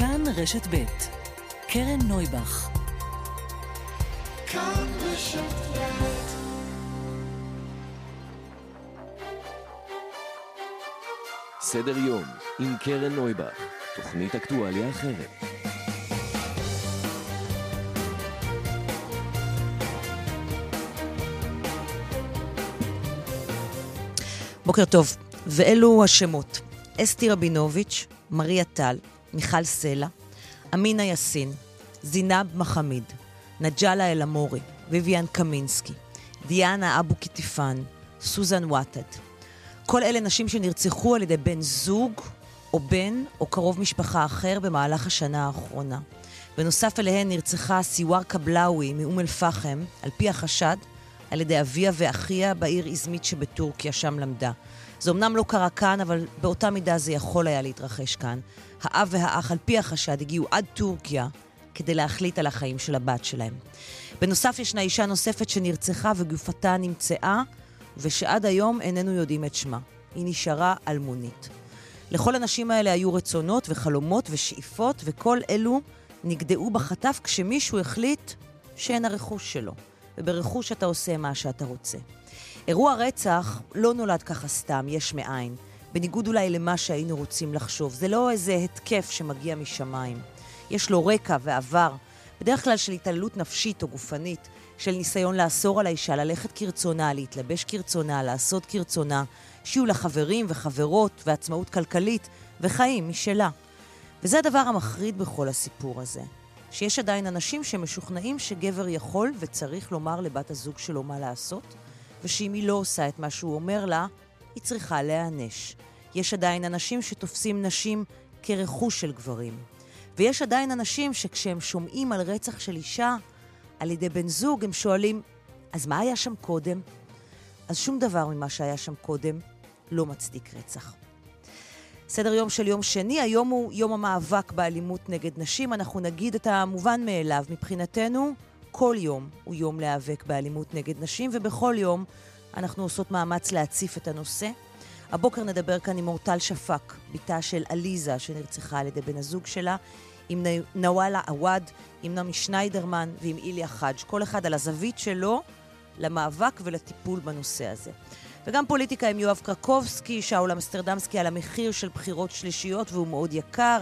כאן רשת ב' קרן נויבך. סדר יום עם קרן נויבך, תוכנית אקטואליה אחרת. בוקר טוב, ואלו השמות: אסתי רבינוביץ', מריה טל, מיכל סלע, אמינה יאסין, זינב מחמיד, נג'אלה אל-עמורי, ויvian קמינסקי, דיאנה אבו קטיפן, סוזן וואטד. כל אלה נשים שנרצחו על ידי בן זוג או בן או קרוב משפחה אחר במהלך השנה האחרונה. בנוסף אליהן נרצחה סיואר קבלאווי מאום אל-פחם, על פי החשד, על ידי אביה ואחיה בעיר איזמית שבטורקיה, שם למדה. זה אמנם לא קרה כאן, אבל באותה מידה זה יכול היה להתרחש כאן. האב והאח, על פי החשד, הגיעו עד טורקיה כדי להחליט על החיים של הבת שלהם. בנוסף, ישנה אישה נוספת שנרצחה וגופתה נמצאה, ושעד היום איננו יודעים את שמה. היא נשארה אלמונית. לכל הנשים האלה היו רצונות וחלומות ושאיפות, וכל אלו נגדעו בחטף כשמישהו החליט שהן הרכוש שלו. וברכוש אתה עושה מה שאתה רוצה. אירוע רצח לא נולד ככה סתם, יש מאין. בניגוד אולי למה שהיינו רוצים לחשוב. זה לא איזה התקף שמגיע משמיים. יש לו רקע ועבר, בדרך כלל של התעללות נפשית או גופנית, של ניסיון לאסור על האישה ללכת כרצונה, להתלבש כרצונה, לעשות כרצונה, שיהיו לה חברים וחברות ועצמאות כלכלית וחיים משלה. וזה הדבר המחריד בכל הסיפור הזה, שיש עדיין אנשים שמשוכנעים שגבר יכול וצריך לומר לבת הזוג שלו מה לעשות, ושאם היא לא עושה את מה שהוא אומר לה, היא צריכה להיענש. יש עדיין אנשים שתופסים נשים כרכוש של גברים. ויש עדיין אנשים שכשהם שומעים על רצח של אישה על ידי בן זוג, הם שואלים, אז מה היה שם קודם? אז שום דבר ממה שהיה שם קודם לא מצדיק רצח. סדר יום של יום שני, היום הוא יום המאבק באלימות נגד נשים. אנחנו נגיד את המובן מאליו. מבחינתנו, כל יום הוא יום להיאבק באלימות נגד נשים, ובכל יום אנחנו עושות מאמץ להציף את הנושא. הבוקר נדבר כאן עם אורטל שפק, בתה של עליזה, שנרצחה על ידי בן הזוג שלה, עם נוואלה עווד, עם נעמי שניידרמן ועם איליה חאג', כל אחד על הזווית שלו למאבק ולטיפול בנושא הזה. וגם פוליטיקה עם יואב קרקובסקי, שאול אמסטרדמסקי על המחיר של בחירות שלישיות והוא מאוד יקר.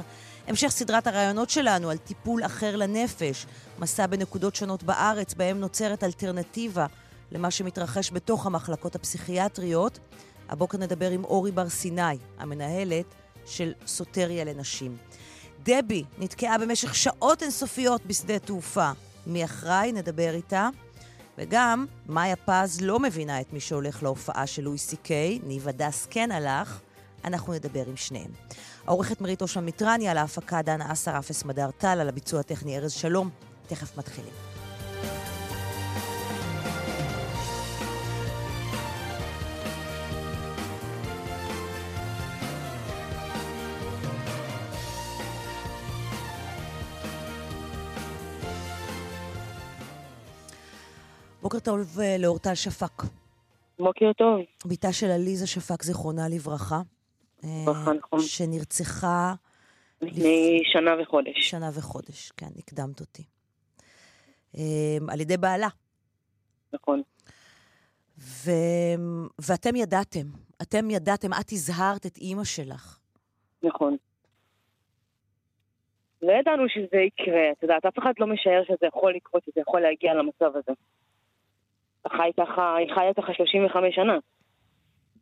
המשך סדרת הרעיונות שלנו על טיפול אחר לנפש, מסע בנקודות שונות בארץ, בהם נוצרת אלטרנטיבה למה שמתרחש בתוך המחלקות הפסיכיאטריות. הבוקר נדבר עם אורי בר סיני, המנהלת של סוטריה לנשים. דבי נתקעה במשך שעות אינסופיות בשדה תעופה. מי אחראי? נדבר איתה. וגם, מאיה פז לא מבינה את מי שהולך להופעה של לואי סי קיי, ניב הדס כן הלך, אנחנו נדבר עם שניהם. העורכת מרית אושם מיטרני, על ההפקה דנה אסר אפס מדר טל, על הביצוע הטכני ארז שלום. תכף מתחילים. בוקר טוב אה, לאורטל שפק. בוקר טוב. בתה של עליזה שפק, זיכרונה לברכה. ברכה, נכון. שנרצחה... לפני שנה וחודש. שנה וחודש, כן, הקדמת אותי. אה, על ידי בעלה. נכון. ו... ואתם ידעתם, אתם ידעתם, את הזהרת את אימא שלך. נכון. לא ידענו שזה יקרה, את יודעת, אף אחד לא משער שזה יכול לקרות, שזה יכול להגיע למצב הזה. חי ככה, היא חיה ככה 35 שנה.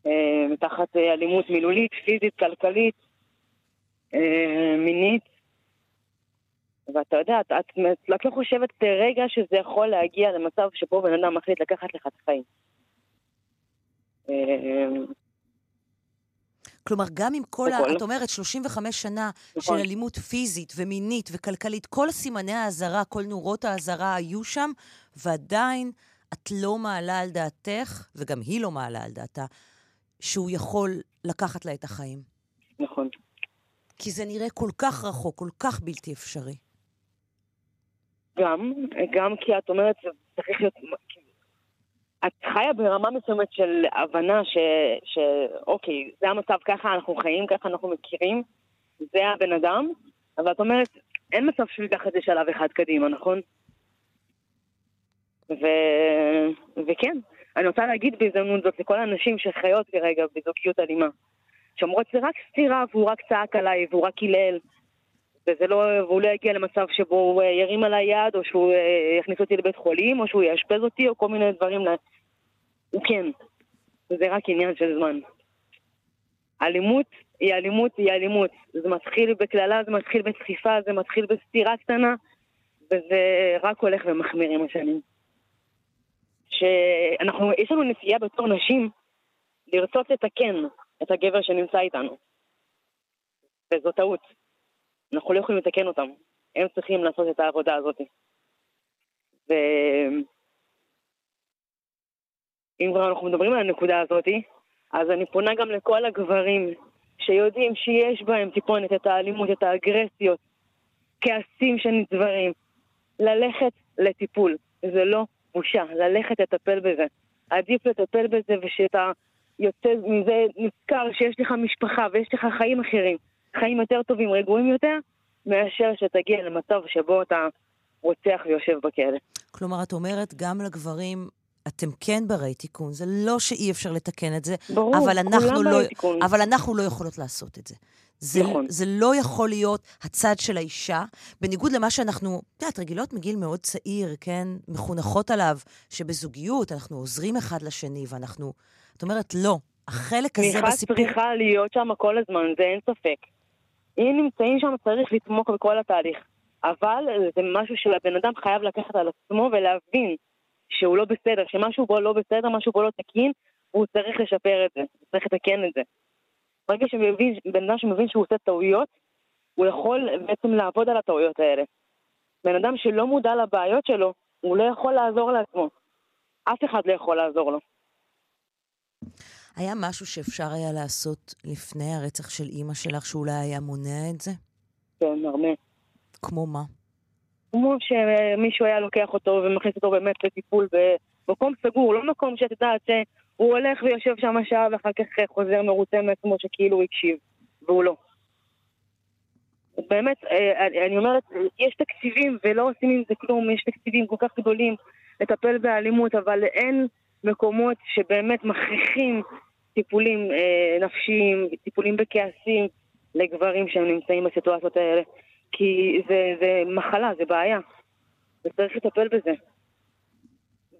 אה, תחת אה, אלימות מילולית, פיזית, כלכלית, אה, מינית. ואתה יודע, את, את, את לא חושבת רגע שזה יכול להגיע למצב שבו בן אדם מחליט לקחת לך את החיים. כלומר, גם עם כל, ה... את אומרת, 35 שנה נכון. של אלימות פיזית ומינית וכלכלית, כל סימני האזהרה, כל נורות האזהרה היו שם, ועדיין את לא מעלה על דעתך, וגם היא לא מעלה על דעתה, שהוא יכול לקחת לה את החיים. נכון. כי זה נראה כל כך רחוק, כל כך בלתי אפשרי. גם, גם כי את אומרת, זה צריך להיות... את חיה ברמה מסוימת של הבנה ש, שאוקיי, זה המצב, ככה אנחנו חיים, ככה אנחנו מכירים, זה הבן אדם, אבל את אומרת, אין מצב שהוא ייקח את זה שלב אחד קדימה, נכון? ו... וכן, אני רוצה להגיד בהזדמנות זאת לכל הנשים שחיות כרגע בזוגיות אלימה, שאומרות זה רק סתירה והוא רק צעק עליי והוא רק קילל, וזה לא, והוא לא יגיע למצב שבו הוא אה, ירים עליי יד, או שהוא אה, יכניס אותי לבית חולים, או שהוא יאשפז אותי, או כל מיני דברים. הוא כן, וזה רק עניין של זמן. אלימות היא אלימות היא אלימות. זה מתחיל בקללה, זה מתחיל בדחיפה, זה מתחיל בסתירה קטנה, וזה רק הולך ומחמיר עם השנים. שאנחנו, יש לנו נסיעה בתור נשים לרצות לתקן את הגבר שנמצא איתנו. וזו טעות. אנחנו לא יכולים לתקן אותם. הם צריכים לעשות את העבודה הזאת. ואם כבר אנחנו מדברים על הנקודה הזאת, אז אני פונה גם לכל הגברים שיודעים שיש בהם טיפונת את האלימות, את האגרסיות, כעסים שנצברים, ללכת לטיפול. זה לא בושה, ללכת לטפל בזה. עדיף לטפל בזה ושאתה יוצא מזה נזכר שיש לך משפחה ויש לך חיים אחרים, חיים יותר טובים, רגועים יותר, מאשר שתגיע למצב שבו אתה רוצח ויושב בכלא. כלומר, את אומרת, גם לגברים אתם כן ברי תיקון, זה לא שאי אפשר לתקן את זה, ברור, אבל אנחנו לא, תיקון. אבל אנחנו לא יכולות לעשות את זה. זה, נכון. זה לא יכול להיות הצד של האישה, בניגוד למה שאנחנו, את יודעת, רגילות מגיל מאוד צעיר, כן? מחונכות עליו, שבזוגיות אנחנו עוזרים אחד לשני, ואנחנו... את אומרת, לא. החלק הזה תמיכה בסיפור... צריכה להיות שם כל הזמן, זה אין ספק. אם נמצאים שם צריך לתמוך בכל התהליך. אבל זה משהו שהבן אדם חייב לקחת על עצמו ולהבין שהוא לא בסדר, שמשהו בו לא בסדר, משהו בו לא תקין, והוא צריך לשפר את זה, הוא צריך לתקן את זה. ברגע שמבין, בן אדם שמבין שהוא עושה טעויות, הוא יכול בעצם לעבוד על הטעויות האלה. בן אדם שלא מודע לבעיות שלו, הוא לא יכול לעזור לעצמו. אף אחד לא יכול לעזור לו. היה משהו שאפשר היה לעשות לפני הרצח של אימא שלך, שאולי היה מונע את זה? כן, הרבה. כמו מה? כמו שמישהו היה לוקח אותו ומכניס אותו באמת לטיפול במקום סגור, לא מקום שאת יודעת שהוא הולך ויושב שם שעה ואחר כך חוזר מרוצה מעצמו שכאילו הוא הקשיב, והוא לא. באמת, אה, אני- אני אומרת, יש תקציבים ולא עושים עם זה כלום, יש תקציבים כל כך גדולים לטפל באלימות, אבל אין מקומות שבאמת מכריחים טיפולים אה, נפשיים, טיפולים בכעסים לגברים שהם נמצאים בסיטואציות האלה. כי זה, זה מחלה, זה בעיה, וצריך לטפל בזה.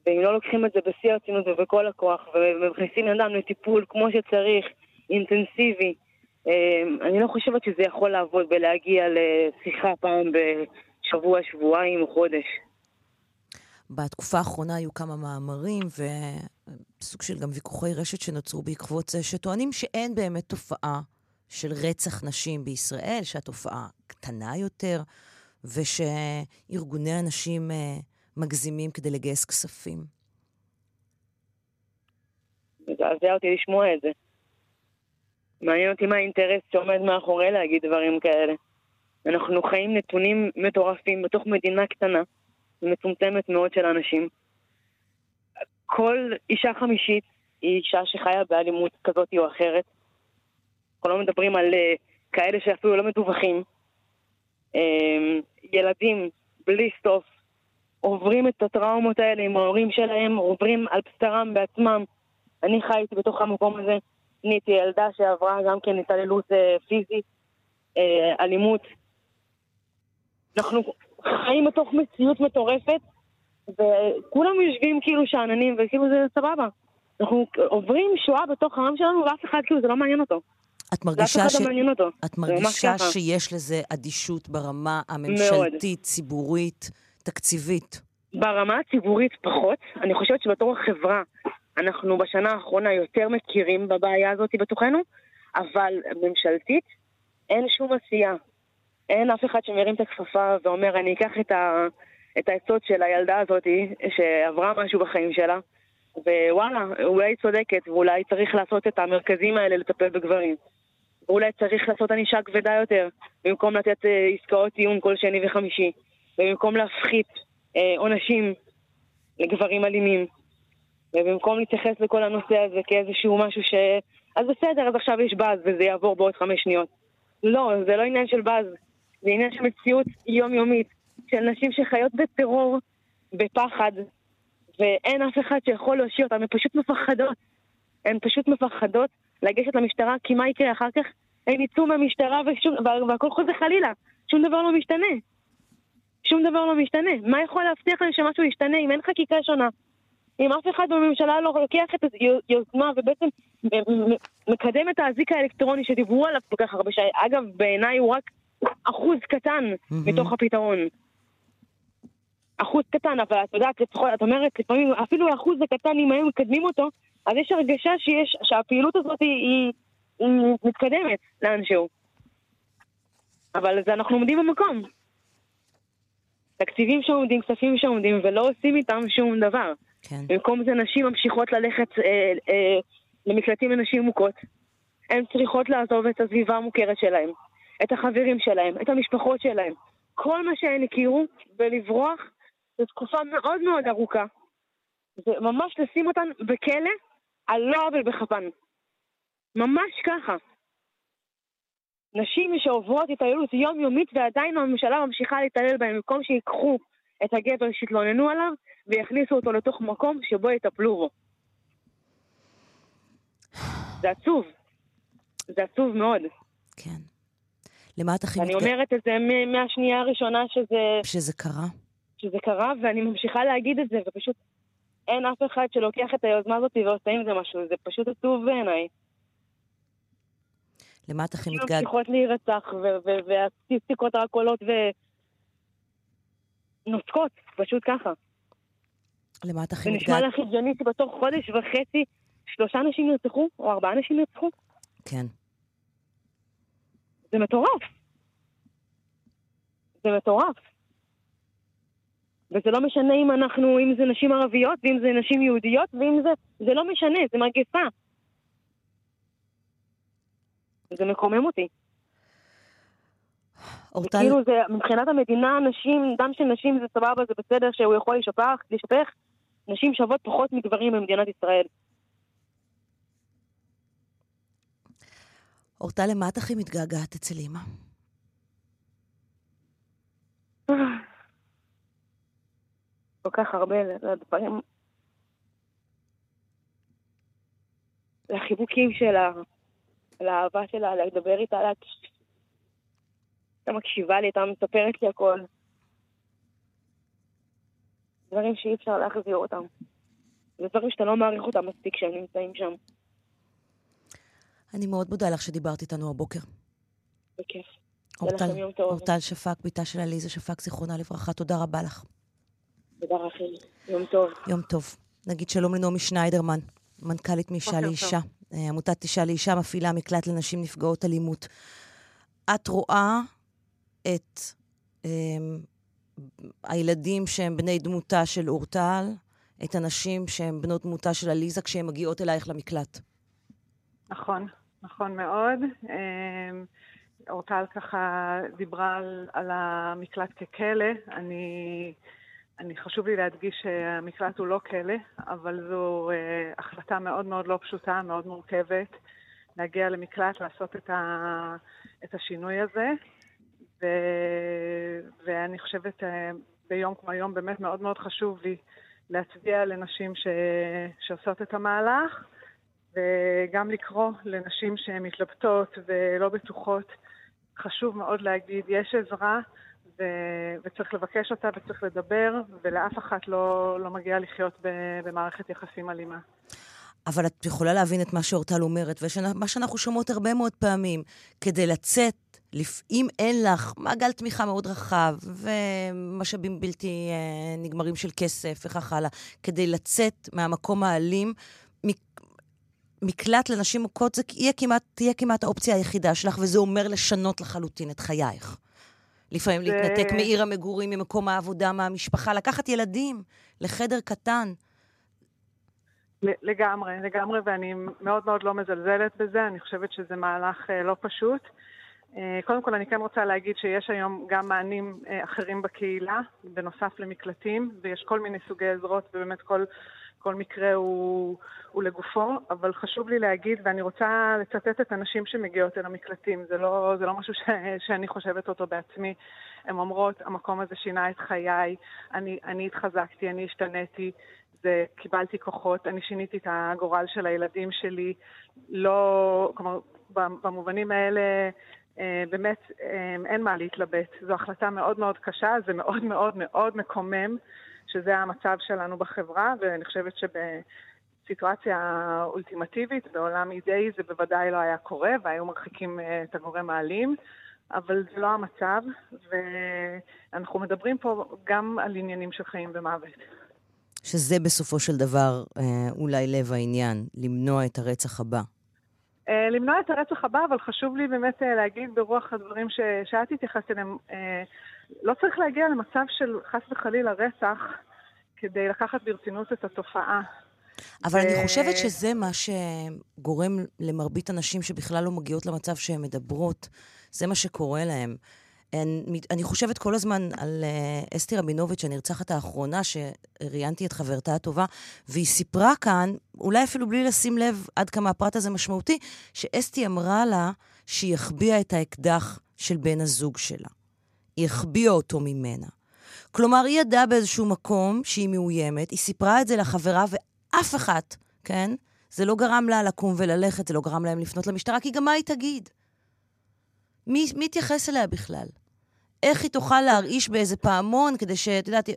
ואם לא לוקחים את זה בשיא הרצינות ובכל הכוח, ומכניסים אדם לטיפול כמו שצריך, אינטנסיבי, אה, אני לא חושבת שזה יכול לעבוד בלהגיע לשיחה פעם בשבוע, שבועיים או חודש. בתקופה האחרונה היו כמה מאמרים וסוג של גם ויכוחי רשת שנוצרו בעקבות זה, שטוענים שאין באמת תופעה של רצח נשים בישראל, שהתופעה קטנה יותר, ושארגוני הנשים אה, מגזימים כדי לגייס כספים. מזעזע אותי לשמוע את זה. מעניין אותי מה האינטרס שעומד מאחורי להגיד דברים כאלה. אנחנו חיים נתונים מטורפים בתוך מדינה קטנה, מצומצמת מאוד של אנשים. כל אישה חמישית היא אישה שחיה באלימות כזאת או אחרת. אנחנו לא מדברים על uh, כאלה שאפילו לא מדווחים. Um, ילדים בלי סוף עוברים את הטראומות האלה עם ההורים שלהם, עוברים על בשרם בעצמם. אני חייתי בתוך המקום הזה. אני הייתי ילדה שעברה גם כן התעללות uh, פיזית, uh, אלימות. אנחנו חיים בתוך מציאות מטורפת, וכולם יושבים כאילו שאננים, וכאילו זה סבבה. אנחנו עוברים שואה בתוך העם שלנו, ואף אחד כאילו זה לא מעניין אותו. את מרגישה, ש... את מרגישה. שיש לזה אדישות ברמה הממשלתית, ציבורית, תקציבית? ברמה הציבורית פחות. אני חושבת שבתור החברה, אנחנו בשנה האחרונה יותר מכירים בבעיה הזאת בתוכנו, אבל ממשלתית אין שום עשייה. אין אף אחד שמרים את הכפפה ואומר, אני אקח את, ה... את העצות של הילדה הזאת, שעברה משהו בחיים שלה, ווואלה, אולי היא צודקת, ואולי צריך לעשות את המרכזים האלה לטפל בגברים. ואולי צריך לעשות ענישה כבדה יותר, במקום לתת אה, עסקאות טיעון כל שני וחמישי, ובמקום להפחית אה, עונשים לגברים אלימים, ובמקום להתייחס לכל הנושא הזה כאיזשהו משהו ש... אז בסדר, אז עכשיו יש באז וזה יעבור בעוד חמש שניות. לא, זה לא עניין של באז. זה עניין של מציאות יומיומית, של נשים שחיות בטרור, בפחד, ואין אף אחד שיכול להושיע אותן, הן פשוט מפחדות. הן פשוט מפחדות לגשת למשטרה, כי מה יקרה אחר כך? הם יצאו מהמשטרה ושום, והכל חוזר חלילה, שום דבר לא משתנה. שום דבר לא משתנה. מה יכול להבטיח לנו שמשהו ישתנה אם אין חקיקה שונה? אם אף אחד בממשלה לא לוקח את היוזמה ובעצם מקדם את האזיק האלקטרוני שדיברו עליו כל כך הרבה שנים, אגב, בעיניי הוא רק אחוז קטן mm-hmm. מתוך הפתרון. אחוז קטן, אבל את יודעת, את אומרת, לפעמים אפילו האחוז הקטן, אם היו מקדמים אותו, אז יש הרגשה שיש, שהפעילות הזאת היא, היא, היא מתקדמת לאנשהו. אבל זה אנחנו עומדים במקום. תקציבים שעומדים, כספים שעומדים, ולא עושים איתם שום דבר. כן. במקום זה נשים ממשיכות ללכת אה, אה, למקלטים לנשים מוכות. הן צריכות לעזוב את הסביבה המוכרת שלהן, את החברים שלהן, את המשפחות שלהן. כל מה שהן הכירו, ולברוח, זו תקופה מאוד מאוד ארוכה. זה ממש לשים אותן בכלא על לא עוול בכפן. ממש ככה. נשים שעוברות התעללות יומיומית ועדיין הממשלה ממשיכה להתעלל בהן במקום שיקחו את הגבר שהתלוננו עליו ויכניסו אותו לתוך מקום שבו יטפלו בו. זה עצוב. זה עצוב מאוד. כן. למה את הכי... אני אומרת את זה מהשנייה הראשונה שזה... שזה קרה. שזה קרה, ואני ממשיכה להגיד את זה, ופשוט אין אף אחד שלוקח את היוזמה הזאת ועושה עם זה משהו. זה פשוט עצוב בעיניי. למה את הכי מתגעגעת? מבטיחות להירצח, והסטטיסטיקות רק עולות ונוסקות, פשוט ככה. למה את הכי מתגעגעת? זה נשמע לך הגיוני שבתוך חודש וחצי שלושה אנשים נרצחו, או ארבעה אנשים נרצחו? כן. זה מטורף. זה מטורף. וזה לא משנה אם אנחנו, אם זה נשים ערביות, ואם זה נשים יהודיות, ואם זה, זה לא משנה, זה מגפה. זה מקומם אותי. אורטל... כאילו זה, מבחינת המדינה, נשים, דם של נשים זה סבבה, זה בסדר שהוא יכול להישפך, להישפך. נשים שוות פחות מגברים במדינת ישראל. אורטל, למה את הכי מתגעגעת אצל אימא? כל כך הרבה לדברים, לחיבוקים שלה, לאהבה שלה, לדבר איתה, לה... הייתה מקשיבה לי, הייתה מספרת לי הכל. דברים שאי אפשר להחזיר אותם. זה דברים שאתה לא מעריך אותם מספיק כשהם נמצאים שם. אני מאוד מודה לך שדיברת איתנו הבוקר. בכיף. אורטל, אורטל שפק, בתה של עליזה שפק, זיכרונה לברכה, תודה רבה לך. תודה רחל, יום טוב. יום טוב. נגיד שלום לנעמי שניידרמן, מנכ"לית מאישה לאישה. אה, עמותת אישה לאישה מפעילה מקלט לנשים נפגעות אלימות. את רואה את אה, הילדים שהם בני דמותה של אורטל, את הנשים שהן בנות דמותה של עליזה, כשהן מגיעות אלייך למקלט. נכון, נכון מאוד. אה, אורטל ככה דיברה על, על המקלט ככלא. אני אני חשוב לי להדגיש שהמקלט הוא לא כלא, אבל זו אה, החלטה מאוד מאוד לא פשוטה, מאוד מורכבת, להגיע למקלט, לעשות את, ה, את השינוי הזה. ו, ואני חושבת אה, ביום כמו היום באמת מאוד מאוד חשוב לי להצביע לנשים ש, שעושות את המהלך, וגם לקרוא לנשים שהן מתלבטות ולא בטוחות. חשוב מאוד להגיד, יש עזרה. ו... וצריך לבקש אותה וצריך לדבר, ולאף אחת לא, לא מגיע לחיות במערכת יחסים אלימה. אבל את יכולה להבין את מה שאורטל אומרת, ומה שאנחנו שומעות הרבה מאוד פעמים, כדי לצאת, אם אין לך מעגל תמיכה מאוד רחב, ומשאבים בלתי אה, נגמרים של כסף וכך הלאה, כדי לצאת מהמקום האלים, מקלט לנשים מוכות זה יהיה כמעט, תהיה כמעט האופציה היחידה שלך, וזה אומר לשנות לחלוטין את חייך. לפעמים זה... להתנתק מעיר המגורים, ממקום העבודה, מהמשפחה, לקחת ילדים לחדר קטן. לגמרי, לגמרי, ואני מאוד מאוד לא מזלזלת בזה, אני חושבת שזה מהלך אה, לא פשוט. אה, קודם כל, אני כן רוצה להגיד שיש היום גם מענים אה, אחרים בקהילה, בנוסף למקלטים, ויש כל מיני סוגי עזרות, ובאמת כל, כל מקרה הוא, הוא לגופו, אבל חשוב לי להגיד, ואני רוצה לצטט את הנשים שמגיעות אל המקלטים, זה לא, זה לא משהו ש, שאני חושבת אותו בעצמי. הן אומרות, המקום הזה שינה את חיי, אני, אני התחזקתי, אני השתניתי, זה, קיבלתי כוחות, אני שיניתי את הגורל של הילדים שלי, לא, כלומר, במובנים האלה, אה, באמת אה, אין מה להתלבט. זו החלטה מאוד מאוד קשה, זה מאוד מאוד מאוד מקומם שזה המצב שלנו בחברה, ואני חושבת שבסיטואציה אולטימטיבית, בעולם אידאי זה בוודאי לא היה קורה, והיו מרחיקים אה, את הגורם האלים. אבל זה לא המצב, ואנחנו מדברים פה גם על עניינים של חיים ומוות. שזה בסופו של דבר אולי לב העניין, למנוע את הרצח הבא. אה, למנוע את הרצח הבא, אבל חשוב לי באמת אה, להגיד ברוח הדברים ש... שאת התייחסת אליהם, אה, לא צריך להגיע למצב של חס וחלילה רצח כדי לקחת ברצינות את התופעה. אבל. אני חושבת שזה מה שגורם למרבית הנשים שבכלל לא מגיעות למצב שהן מדברות, זה מה שקורה להן. אני, אני חושבת כל הזמן על uh, אסתי רבינוביץ', הנרצחת האחרונה, שראיינתי את חברתה הטובה, והיא סיפרה כאן, אולי אפילו בלי לשים לב עד כמה הפרט הזה משמעותי, שאסתי אמרה לה שהיא החביאה את האקדח של בן הזוג שלה. היא החביאה אותו ממנה. כלומר, היא ידעה באיזשהו מקום שהיא מאוימת, היא סיפרה את זה לחברה, ואף אחת, כן? זה לא גרם לה לקום וללכת, זה לא גרם להם לפנות למשטרה, כי גם מה היא תגיד? מי, מי יתייחס אליה בכלל? איך היא תוכל להרעיש באיזה פעמון כדי שאת יודעת,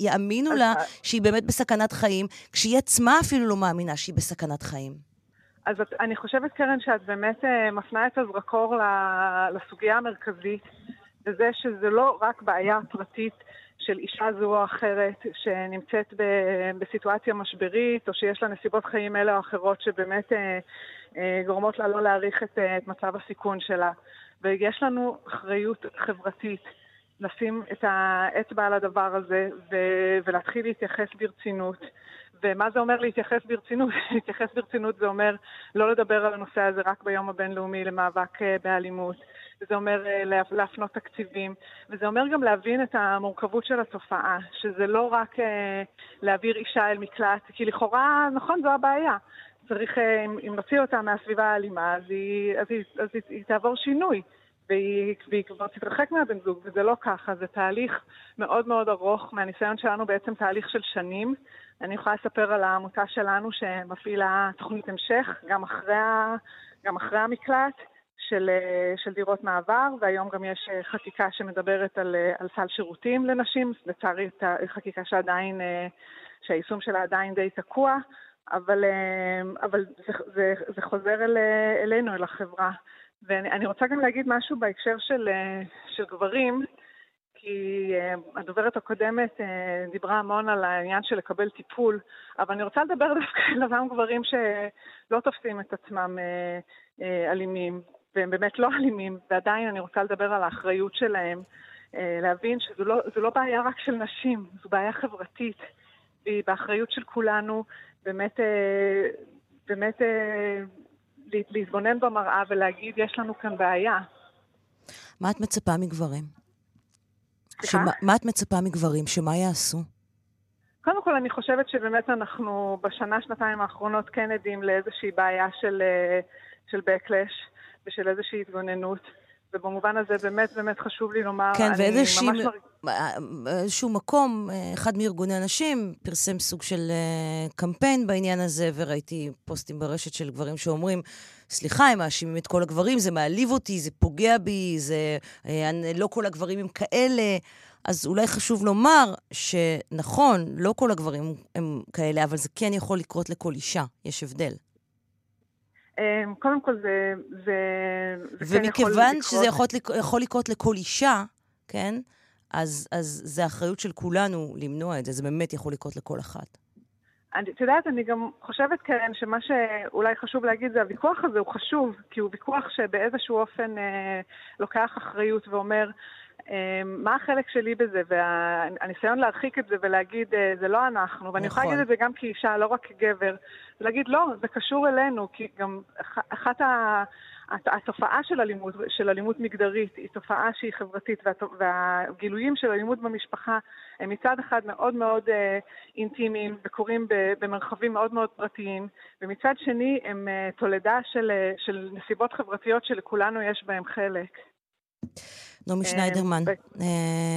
יאמינו לה שהיא באמת בסכנת חיים, כשהיא עצמה אפילו לא מאמינה שהיא בסכנת חיים. אז את, אני חושבת, קרן, שאת באמת uh, מפנה את הזרקור לסוגיה המרכזית, וזה שזה לא רק בעיה פרטית של אישה זו או אחרת שנמצאת ב, בסיטואציה משברית, או שיש לה נסיבות חיים אלה או אחרות שבאמת uh, uh, גורמות לה לא להעריך את, uh, את מצב הסיכון שלה. ויש לנו אחריות חברתית לשים את האצבע על הדבר הזה ו- ולהתחיל להתייחס ברצינות. ומה זה אומר להתייחס ברצינות? להתייחס ברצינות זה אומר לא לדבר על הנושא הזה רק ביום הבינלאומי למאבק אה, באלימות. וזה אומר אה, להפנות תקציבים, וזה אומר גם להבין את המורכבות של התופעה, שזה לא רק אה, להעביר אישה אל מקלט, כי לכאורה, נכון, זו הבעיה. צריך, אה, אם, אם נוציא אותה מהסביבה האלימה, אז היא, אז היא, אז היא, היא תעבור שינוי. והיא, והיא כבר תתרחק מהבן זוג, וזה לא ככה, זה תהליך מאוד מאוד ארוך, מהניסיון שלנו בעצם תהליך של שנים. אני יכולה לספר על העמותה שלנו שמפעילה תוכנית המשך, גם אחרי, גם אחרי המקלט, של, אה, של דירות מעבר, והיום גם יש אה, חקיקה שמדברת על, על סל שירותים לנשים, לצערי חקיקה שעדיין, שהיישום שלה עדיין די תקוע. אבל, אבל זה, זה, זה חוזר אל, אלינו, אל החברה. ואני רוצה גם להגיד משהו בהקשר של, אה, של גברים, כי אה, הדוברת הקודמת אה, דיברה המון על העניין של לקבל טיפול, אבל אני רוצה לדבר דווקא על אותם גברים שלא תופסים את עצמם אלימים, והם באמת לא אלימים, ועדיין אני רוצה לדבר על האחריות שלהם, להבין שזו לא, לא בעיה רק של נשים, זו בעיה חברתית, והיא באחריות של כולנו, באמת, אה, באמת אה, להתבונן במראה ולהגיד, יש לנו כאן בעיה. מה את מצפה מגברים? שמה, מה את מצפה מגברים? שמה יעשו? קודם כל, אני חושבת שבאמת אנחנו בשנה, שנתיים האחרונות כן עדים לאיזושהי בעיה של, אה, של backlash ושל איזושהי התגוננות. ובמובן הזה באמת באמת חשוב לי לומר, כן, ואיזשהו איזשהו מקום, אחד מארגוני הנשים פרסם סוג של אה, קמפיין בעניין הזה, וראיתי פוסטים ברשת של גברים שאומרים, סליחה, הם מאשימים את כל הגברים, זה מעליב אותי, זה פוגע בי, זה... אה, לא כל הגברים הם כאלה. אז אולי חשוב לומר שנכון, לא כל הגברים הם כאלה, אבל זה כן יכול לקרות לכל אישה, יש הבדל. אמ, קודם כל זה, זה, זה כן יכול לקרות. ומכיוון שזה יכול, יכול לקרות לכל אישה, כן? אז, אז זה אחריות של כולנו למנוע את זה, זה באמת יכול לקרות לכל אחת. את יודעת, אני גם חושבת, קרן, שמה שאולי חשוב להגיד זה הוויכוח הזה הוא חשוב, כי הוא ויכוח שבאיזשהו אופן אה, לוקח אחריות ואומר, מה החלק שלי בזה, והניסיון להרחיק את זה ולהגיד, אה, זה לא אנחנו, ואני יכולה להגיד נכון. את זה גם כאישה, לא רק כגבר, להגיד, לא, זה קשור אלינו, כי גם אחת התופעה של אלימות, של אלימות מגדרית היא תופעה שהיא חברתית, והגילויים של אלימות במשפחה הם מצד אחד מאוד מאוד אה, אינטימיים וקורים במרחבים מאוד מאוד פרטיים, ומצד שני הם אה, תולדה של, אה, של נסיבות חברתיות שלכולנו יש בהם חלק. נעמי שניידרמן,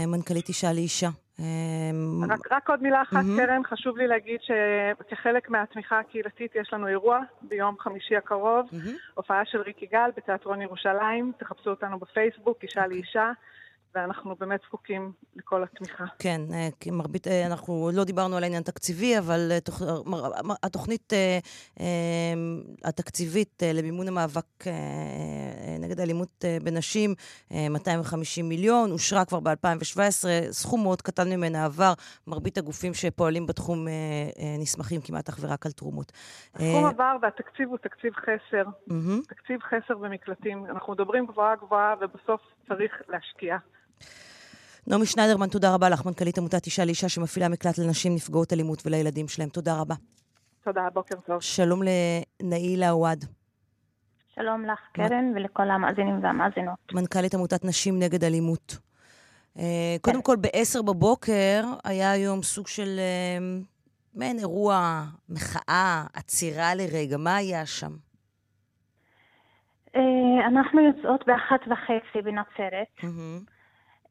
מנכ"לית אישה לאישה. אמ, רק, רק עוד מילה אחת. קרן, חשוב לי להגיד שכחלק מהתמיכה הקהילתית יש לנו אירוע ביום חמישי הקרוב. הופעה של ריקי גל בתיאטרון ירושלים, תחפשו אותנו בפייסבוק, אישה. אוקיי. לאישה. ואנחנו באמת זקוקים לכל התמיכה. כן, אה, כי מרבית, אה, אנחנו לא דיברנו על העניין התקציבי, אבל אה, תוכ... התוכנית התקציבית למימון המאבק נגד אלימות בנשים, 250 מיליון, אושרה כבר ב-2017, סכום מאוד קטן ממנה עבר. מרבית הגופים שפועלים בתחום נסמכים כמעט אך ורק על תרומות. הסכום עבר והתקציב הוא תקציב חסר. Mm-hmm. תקציב חסר במקלטים. אנחנו מדברים גבוהה גבוהה ובסוף צריך להשקיע. נעמי שניידרמן, תודה רבה לך, מנכ"לית עמותת אישה לאישה שמפעילה מקלט לנשים נפגעות אלימות ולילדים שלהם. תודה רבה. תודה, בוקר טוב. שלום לנאילה עווד. שלום לך, קרן, ולכל המאזינים והמאזינות. מנכ"לית עמותת נשים נגד אלימות. אה, קודם כן. כל, ב-10 בבוקר היה היום סוג של אה, מעין אירוע, מחאה, עצירה לרגע. מה היה שם? אה, אנחנו יוצאות באחת וחצי בנצרת. Mm-hmm.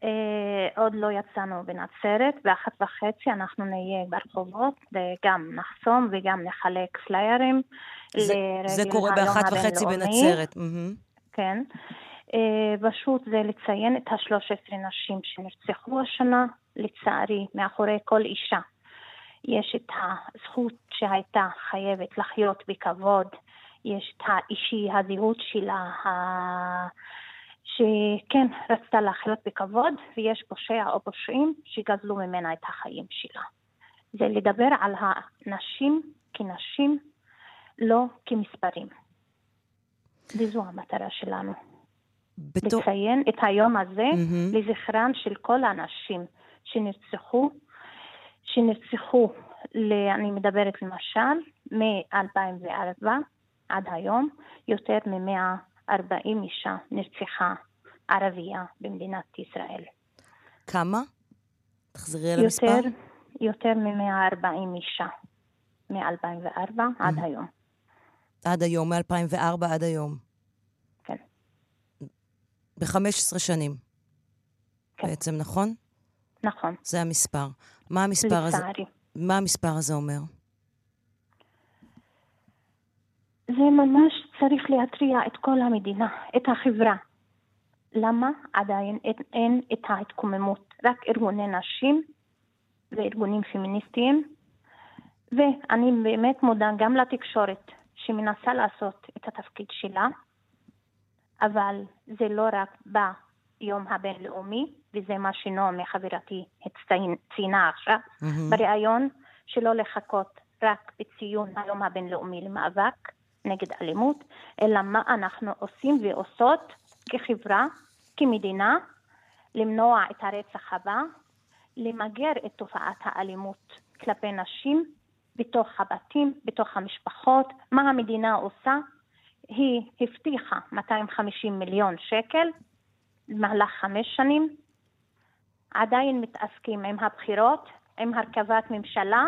אה, עוד לא יצאנו בנצרת, באחת וחצי אנחנו נהיה ברחובות, גם נחסום וגם נחלק פליירים. זה, זה קורה באחת וחצי בנצרת. כן. אה, פשוט זה לציין את השלוש עשרה נשים שנרצחו השנה, לצערי, מאחורי כל אישה. יש את הזכות שהייתה חייבת לחיות בכבוד, יש את האישי, הזהות שלה, שכן רצתה לחיות בכבוד, ויש פושע או פושעים שגזלו ממנה את החיים שלה. זה לדבר על הנשים כנשים, לא כמספרים. וזו המטרה שלנו. בתור... לציין את היום הזה mm-hmm. לזכרן של כל הנשים שנרצחו, שנרצחו, ל... אני מדברת למשל, מ-2004 עד היום, יותר מ-100 40 אישה נרצחה ערבייה במדינת ישראל. כמה? תחזרי על המספר. יותר, יותר מ-140 אישה, מ-2004 mm-hmm. עד היום. עד היום, מ-2004 עד היום. כן. ב-15 שנים. כן. בעצם, נכון? נכון. זה המספר. מה המספר הזה? לצערי. מה המספר הזה אומר? זה ממש צריך להתריע את כל המדינה, את החברה. למה עדיין אין, אין את ההתקוממות? רק ארגוני נשים וארגונים פמיניסטיים, ואני באמת מודה גם לתקשורת שמנסה לעשות את התפקיד שלה, אבל זה לא רק ביום הבינלאומי, וזה מה שנעמי חברתי ציינה עכשיו, mm-hmm. בריאיון, שלא לחכות רק בציון היום הבינלאומי למאבק, נגד אלימות, אלא מה אנחנו עושים ועושות כחברה, כמדינה, למנוע את הרצח הבא, למגר את תופעת האלימות כלפי נשים בתוך הבתים, בתוך המשפחות. מה המדינה עושה? היא הבטיחה 250 מיליון שקל במהלך חמש שנים. עדיין מתעסקים עם הבחירות, עם הרכבת ממשלה,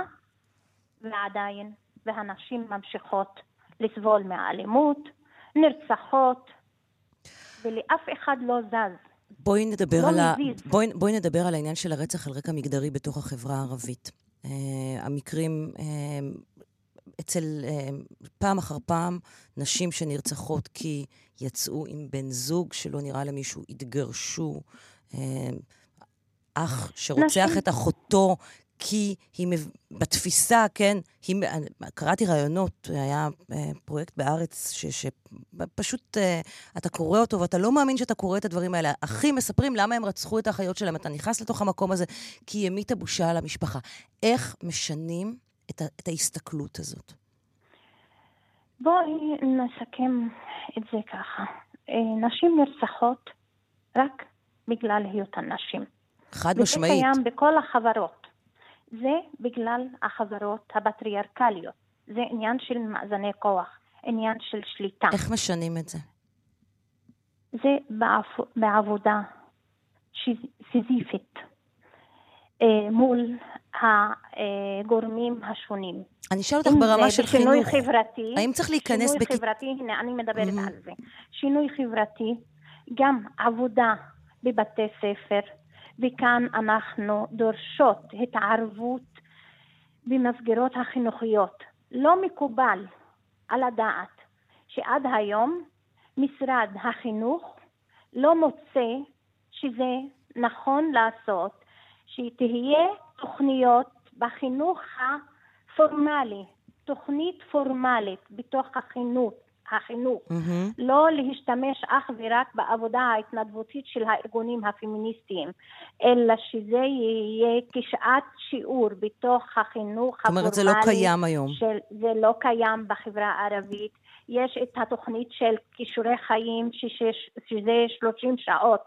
ועדיין, והנשים ממשיכות לסבול מהאלימות, נרצחות, ולאף אחד לא זז. בואי נדבר, לא על, ה... בואי, בואי נדבר על העניין של הרצח על רקע מגדרי בתוך החברה הערבית. Uh, המקרים uh, אצל, uh, פעם אחר פעם, נשים שנרצחות כי יצאו עם בן זוג שלא נראה למישהו, התגרשו. Uh, אח שרוצח נשים. את אחותו כי היא, בתפיסה, כן, היא, קראתי רעיונות, היה אה, פרויקט בארץ ש, שפשוט אה, אתה קורא אותו ואתה לא מאמין שאתה קורא את הדברים האלה. אחים מספרים למה הם רצחו את האחיות שלהם. אתה נכנס לתוך המקום הזה כי היא המיתה בושה על המשפחה. איך משנים את, ה, את ההסתכלות הזאת? בואי נסכם את זה ככה. אה, נשים נרצחות רק בגלל היותן נשים. חד משמעית. וזה קיים בכל החברות. זה בגלל החברות הפטריארכליות. זה עניין של מאזני כוח, עניין של שליטה. איך משנים את זה? זה בעב, בעבודה סיזיפית אה, מול הגורמים השונים. אני אשאל אותך ברמה של חינוך. שינוי חברתי. האם צריך להיכנס... שינוי בכ... חברתי, הנה, אני מדברת mm-hmm. על זה. שינוי חברתי, גם עבודה בבתי ספר, וכאן אנחנו דורשות התערבות במסגרות החינוכיות. לא מקובל על הדעת שעד היום משרד החינוך לא מוצא שזה נכון לעשות, שתהיה תוכניות בחינוך הפורמלי, תוכנית פורמלית בתוך החינוך, החינוך, mm-hmm. לא להשתמש אך ורק בעבודה ההתנדבותית של הארגונים הפמיניסטיים, אלא שזה יהיה כשעת שיעור בתוך החינוך הפורמלי. זאת אומרת, זה לא קיים היום. של, זה לא קיים בחברה הערבית. יש את התוכנית של כישורי חיים, ששש, שזה 30 שעות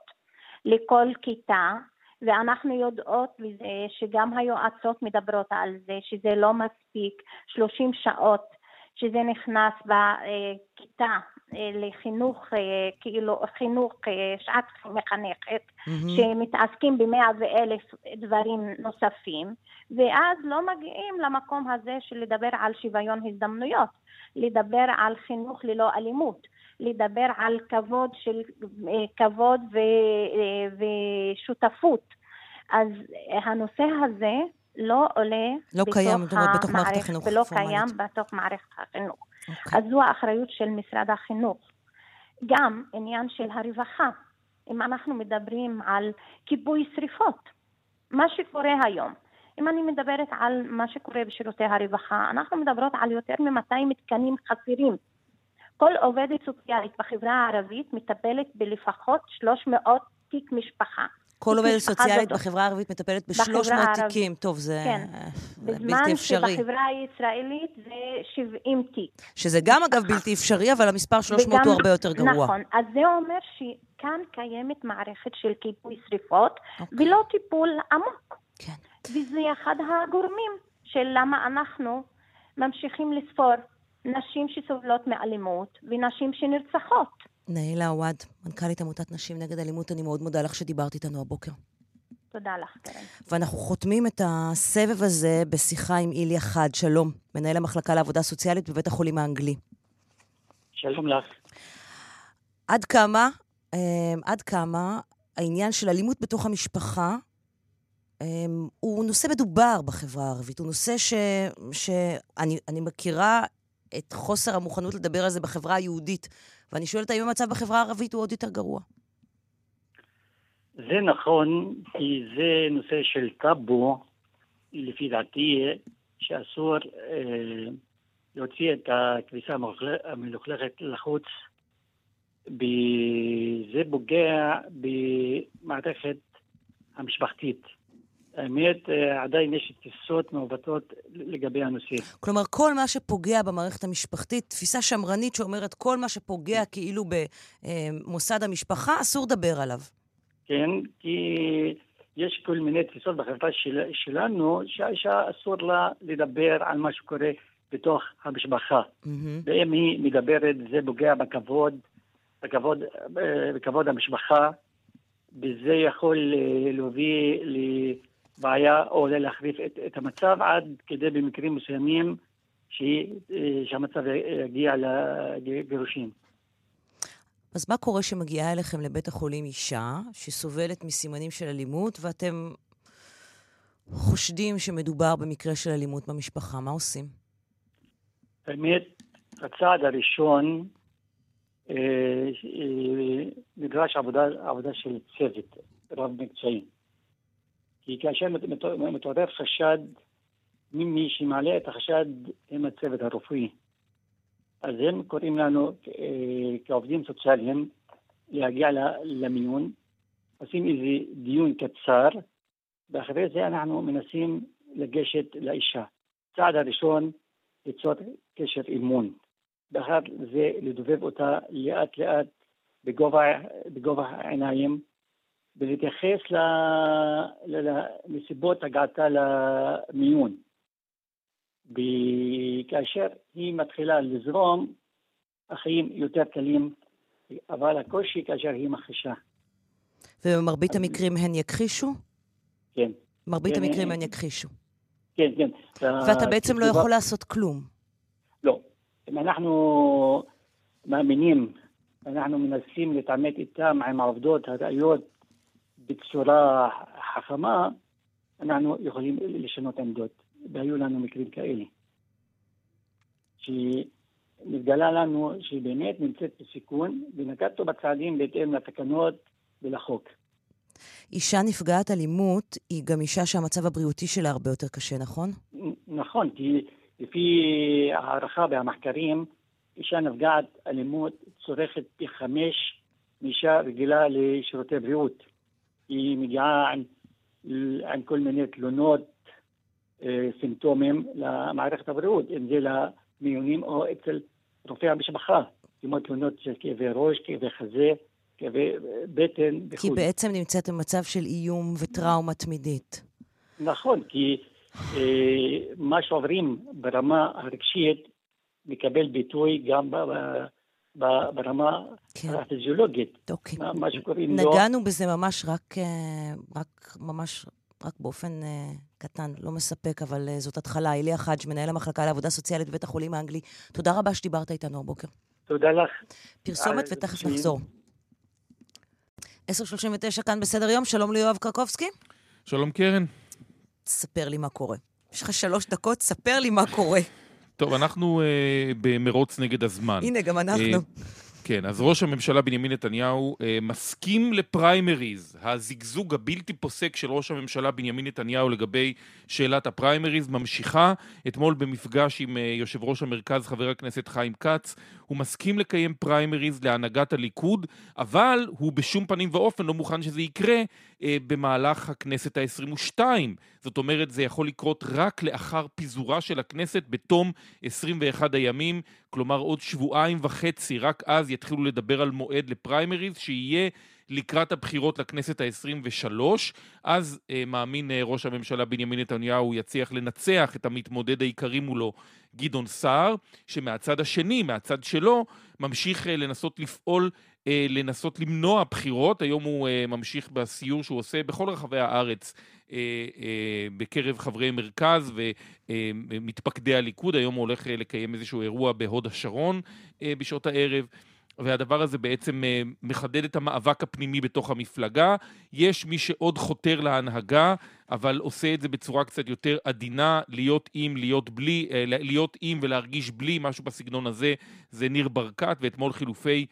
לכל כיתה, ואנחנו יודעות בזה שגם היועצות מדברות על זה, שזה לא מספיק, 30 שעות שזה נכנס בכיתה אה, לחינוך, אה, כאילו חינוך, אה, שעת מחנכת, mm-hmm. שמתעסקים במאה ואלף דברים נוספים, ואז לא מגיעים למקום הזה של לדבר על שוויון הזדמנויות, לדבר על חינוך ללא אלימות. לדבר על כבוד של כבוד ו, ושותפות. אז הנושא הזה לא עולה לא בתוך, קיים, המערכת, בתוך מערכת החינוך ולא פורמלית. קיים בתוך מערכת החינוך. Okay. אוקיי. אז זו האחריות של משרד החינוך. גם עניין של הרווחה. אם אנחנו מדברים על כיבוי שריפות, מה שקורה היום, אם אני מדברת על מה שקורה בשירותי הרווחה, אנחנו מדברות על יותר מ-200 תקנים חסרים. כל עובדת סוציאלית בחברה הערבית מטפלת בלפחות 300 תיק משפחה. כל עובדת סוציאלית בחברה הערבית מטפלת ב-300 תיקים. טוב, זה כן. בלתי אפשרי. בזמן שבחברה הישראלית זה 70 תיק. שזה גם, אגב, בלתי אפשרי, אבל המספר 300 וגם, הוא הרבה יותר גרוע. נכון. אז זה אומר שכאן קיימת מערכת של כיבוי שריפות, אוקיי. ולא טיפול עמוק. כן. וזה אחד הגורמים של למה אנחנו ממשיכים לספור נשים שסובלות מאלימות ונשים שנרצחות. נאילה עווד, מנכ"לית עמותת נשים נגד אלימות, אני מאוד מודה לך שדיברת איתנו הבוקר. תודה לך, קרן. ואנחנו חותמים את הסבב הזה בשיחה עם איליה חד, שלום, מנהל המחלקה לעבודה סוציאלית בבית החולים האנגלי. שלום לך. עד כמה, אמ, עד כמה העניין של אלימות בתוך המשפחה אמ, הוא נושא מדובר בחברה הערבית, הוא נושא ש... שאני מכירה את חוסר המוכנות לדבר על זה בחברה היהודית. ואני שואלת האם המצב בחברה הערבית הוא עוד יותר גרוע. זה נכון, כי זה נושא של טאבו, לפי דעתי, שאסור אה, להוציא את הכביסה המלוכלכת לחוץ. זה פוגע במערכת המשפחתית. האמת, אה, עדיין יש תפיסות מעוותות לגבי הנושא. כלומר, כל מה שפוגע במערכת המשפחתית, תפיסה שמרנית שאומרת כל מה שפוגע כאילו במוסד המשפחה, אסור לדבר עליו. כן, כי יש כל מיני תפיסות בחברה של, שלנו, שהאישה אסור לה לדבר על מה שקורה בתוך המשפחה. Mm-hmm. ואם היא מדברת, זה פוגע בכבוד, בכבוד, אה, בכבוד המשפחה, וזה יכול אה, להוביל בעיה או להחריף את, את המצב עד כדי במקרים מסוימים שהיא, אה, שהמצב יגיע לגירושים. אז מה קורה שמגיעה אליכם לבית החולים אישה שסובלת מסימנים של אלימות ואתם חושדים שמדובר במקרה של אלימות במשפחה? מה עושים? באמת, הצעד הראשון אה, אה, נדרש עבודה, עבודה של צוות רב-מקצועי. כי כאשר מתעורר חשד, מי שמעלה את החשד הם הצוות הרפואי. אז הם קוראים לנו אה, כעובדים סוציאליים להגיע למיון, עושים איזה דיון קצר, ואחרי זה אנחנו מנסים לגשת לאישה. צעד הראשון, ליצור קשר אימון. ואחר זה לדובב אותה לאט לאט בגובה, בגובה העיניים, ולהתייחס לנסיבות הגעתה למיון. וכאשר היא מתחילה לזרום, החיים יותר קלים אבל הקושי כאשר היא מכחישה. ובמרבית המקרים הן יכחישו? כן. מרבית כן, המקרים אה, הן יכחישו. כן, כן. ואתה בעצם לא יכול לעשות כלום. לא. אם אנחנו מאמינים, אנחנו מנסים להתעמת איתם עם העובדות, הראיות, בצורה חכמה, אנחנו יכולים לשנות עמדות. והיו לנו מקרים כאלה. שנתגלה לנו שהיא באמת נמצאת בסיכון, ונקטנו בצעדים בהתאם לתקנות ולחוק. אישה נפגעת אלימות היא גם אישה שהמצב הבריאותי שלה הרבה יותר קשה, נכון? נכון, כי לפי הערכה והמחקרים, אישה נפגעת אלימות צורכת פי חמש מאישה רגילה לשירותי בריאות. היא מגיעה עם, עם כל מיני תלונות, אה, סימפטומים למערכת הבריאות, אם זה למיונים או אצל רופאי המשפחה, כמו תלונות של כאבי ראש, כאבי חזה, כאבי בטן כי וכו'. בעצם נמצאת במצב של איום וטראומה תמידית. נכון, כי אה, מה שעוברים ברמה הרגשית מקבל ביטוי גם ב, ב, ברמה כן. הפיזיולוגית. אוקיי. מה, מה שקוראים לו... נגענו בזה ממש רק, אה, רק ממש, רק באופן אה, קטן, לא מספק, אבל אה, זאת התחלה. איליה חאג', מנהל המחלקה לעבודה סוציאלית בבית החולים האנגלי, תודה רבה שדיברת איתנו הבוקר. תודה לך. פרסומת ותכף נחזור. 10.39 כאן בסדר יום, שלום ליואב קרקובסקי. שלום קרן. ספר לי מה קורה. יש לך שלוש דקות, ספר לי מה קורה. טוב, אנחנו אה, במרוץ נגד הזמן. הנה, גם אנחנו. אה, כן, אז ראש הממשלה בנימין נתניהו אה, מסכים לפריימריז. הזיגזוג הבלתי פוסק של ראש הממשלה בנימין נתניהו לגבי שאלת הפריימריז ממשיכה. אתמול במפגש עם אה, יושב ראש המרכז, חבר הכנסת חיים כץ, הוא מסכים לקיים פריימריז להנהגת הליכוד, אבל הוא בשום פנים ואופן לא מוכן שזה יקרה אה, במהלך הכנסת ה-22. זאת אומרת, זה יכול לקרות רק לאחר פיזורה של הכנסת בתום 21 הימים, כלומר עוד שבועיים וחצי, רק אז יתחילו לדבר על מועד לפריימריז, שיהיה לקראת הבחירות לכנסת ה-23. אז אה, מאמין אה, ראש הממשלה בנימין נתניהו יצליח לנצח את המתמודד העיקרי מולו, גדעון סער, שמהצד השני, מהצד שלו, ממשיך אה, לנסות לפעול לנסות למנוע בחירות. היום הוא אה, ממשיך בסיור שהוא עושה בכל רחבי הארץ אה, אה, בקרב חברי מרכז ומתפקדי הליכוד. היום הוא הולך אה, לקיים איזשהו אירוע בהוד השרון אה, בשעות הערב. והדבר הזה בעצם אה, מחדד את המאבק הפנימי בתוך המפלגה. יש מי שעוד חותר להנהגה, אבל עושה את זה בצורה קצת יותר עדינה, להיות עם, להיות בלי, אה, להיות עם ולהרגיש בלי, משהו בסגנון הזה, זה ניר ברקת, ואתמול חילופי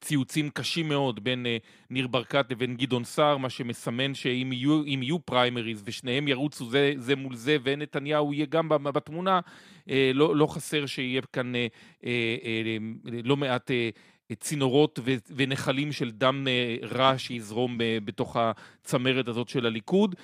ציוצים קשים מאוד בין uh, ניר ברקת לבין גדעון סער, מה שמסמן שאם יהיו, יהיו פריימריז ושניהם ירוצו זה, זה מול זה ונתניהו יהיה גם בתמונה, uh, לא, לא חסר שיהיה כאן uh, uh, uh, לא מעט uh, צינורות ו- ונחלים של דם uh, רע שיזרום uh, בתוך הצמרת הזאת של הליכוד.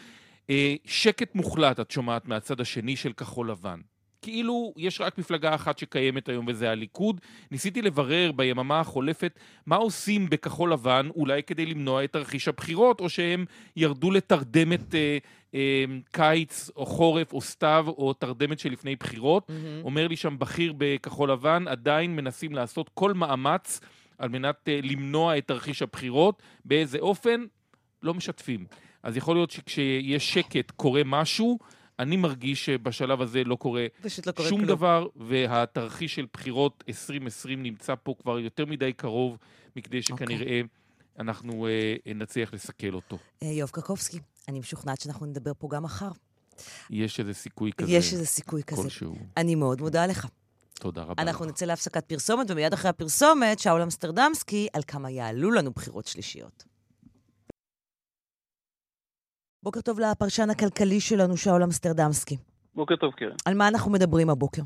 שקט מוחלט, את שומעת, מהצד השני של כחול לבן. כאילו יש רק מפלגה אחת שקיימת היום וזה הליכוד. ניסיתי לברר ביממה החולפת מה עושים בכחול לבן, אולי כדי למנוע את תרחיש הבחירות, או שהם ירדו לתרדמת אה, אה, קיץ או חורף או סתיו או תרדמת שלפני בחירות. Mm-hmm. אומר לי שם בכיר בכחול לבן, עדיין מנסים לעשות כל מאמץ על מנת אה, למנוע את תרחיש הבחירות. באיזה אופן? לא משתפים. אז יכול להיות שכשיש שקט קורה משהו, אני מרגיש שבשלב הזה לא קורה פשוט לא קורה שום כלום. דבר, והתרחיש של בחירות 2020 נמצא פה כבר יותר מדי קרוב, מכדי שכנראה אנחנו אה, נצליח לסכל אותו. אה, יואב קרקובסקי, אני משוכנעת שאנחנו נדבר פה גם מחר. יש איזה סיכוי כזה. יש איזה סיכוי כזה. כלשהו. אני מאוד מודה לך. תודה רבה. אנחנו לך. נצא להפסקת פרסומת, ומיד אחרי הפרסומת, שאול אמסטרדמסקי, על כמה יעלו לנו בחירות שלישיות. בוקר טוב לפרשן הכלכלי שלנו, שאול אמסטרדמסקי. בוקר טוב, קרן. על מה אנחנו מדברים הבוקר?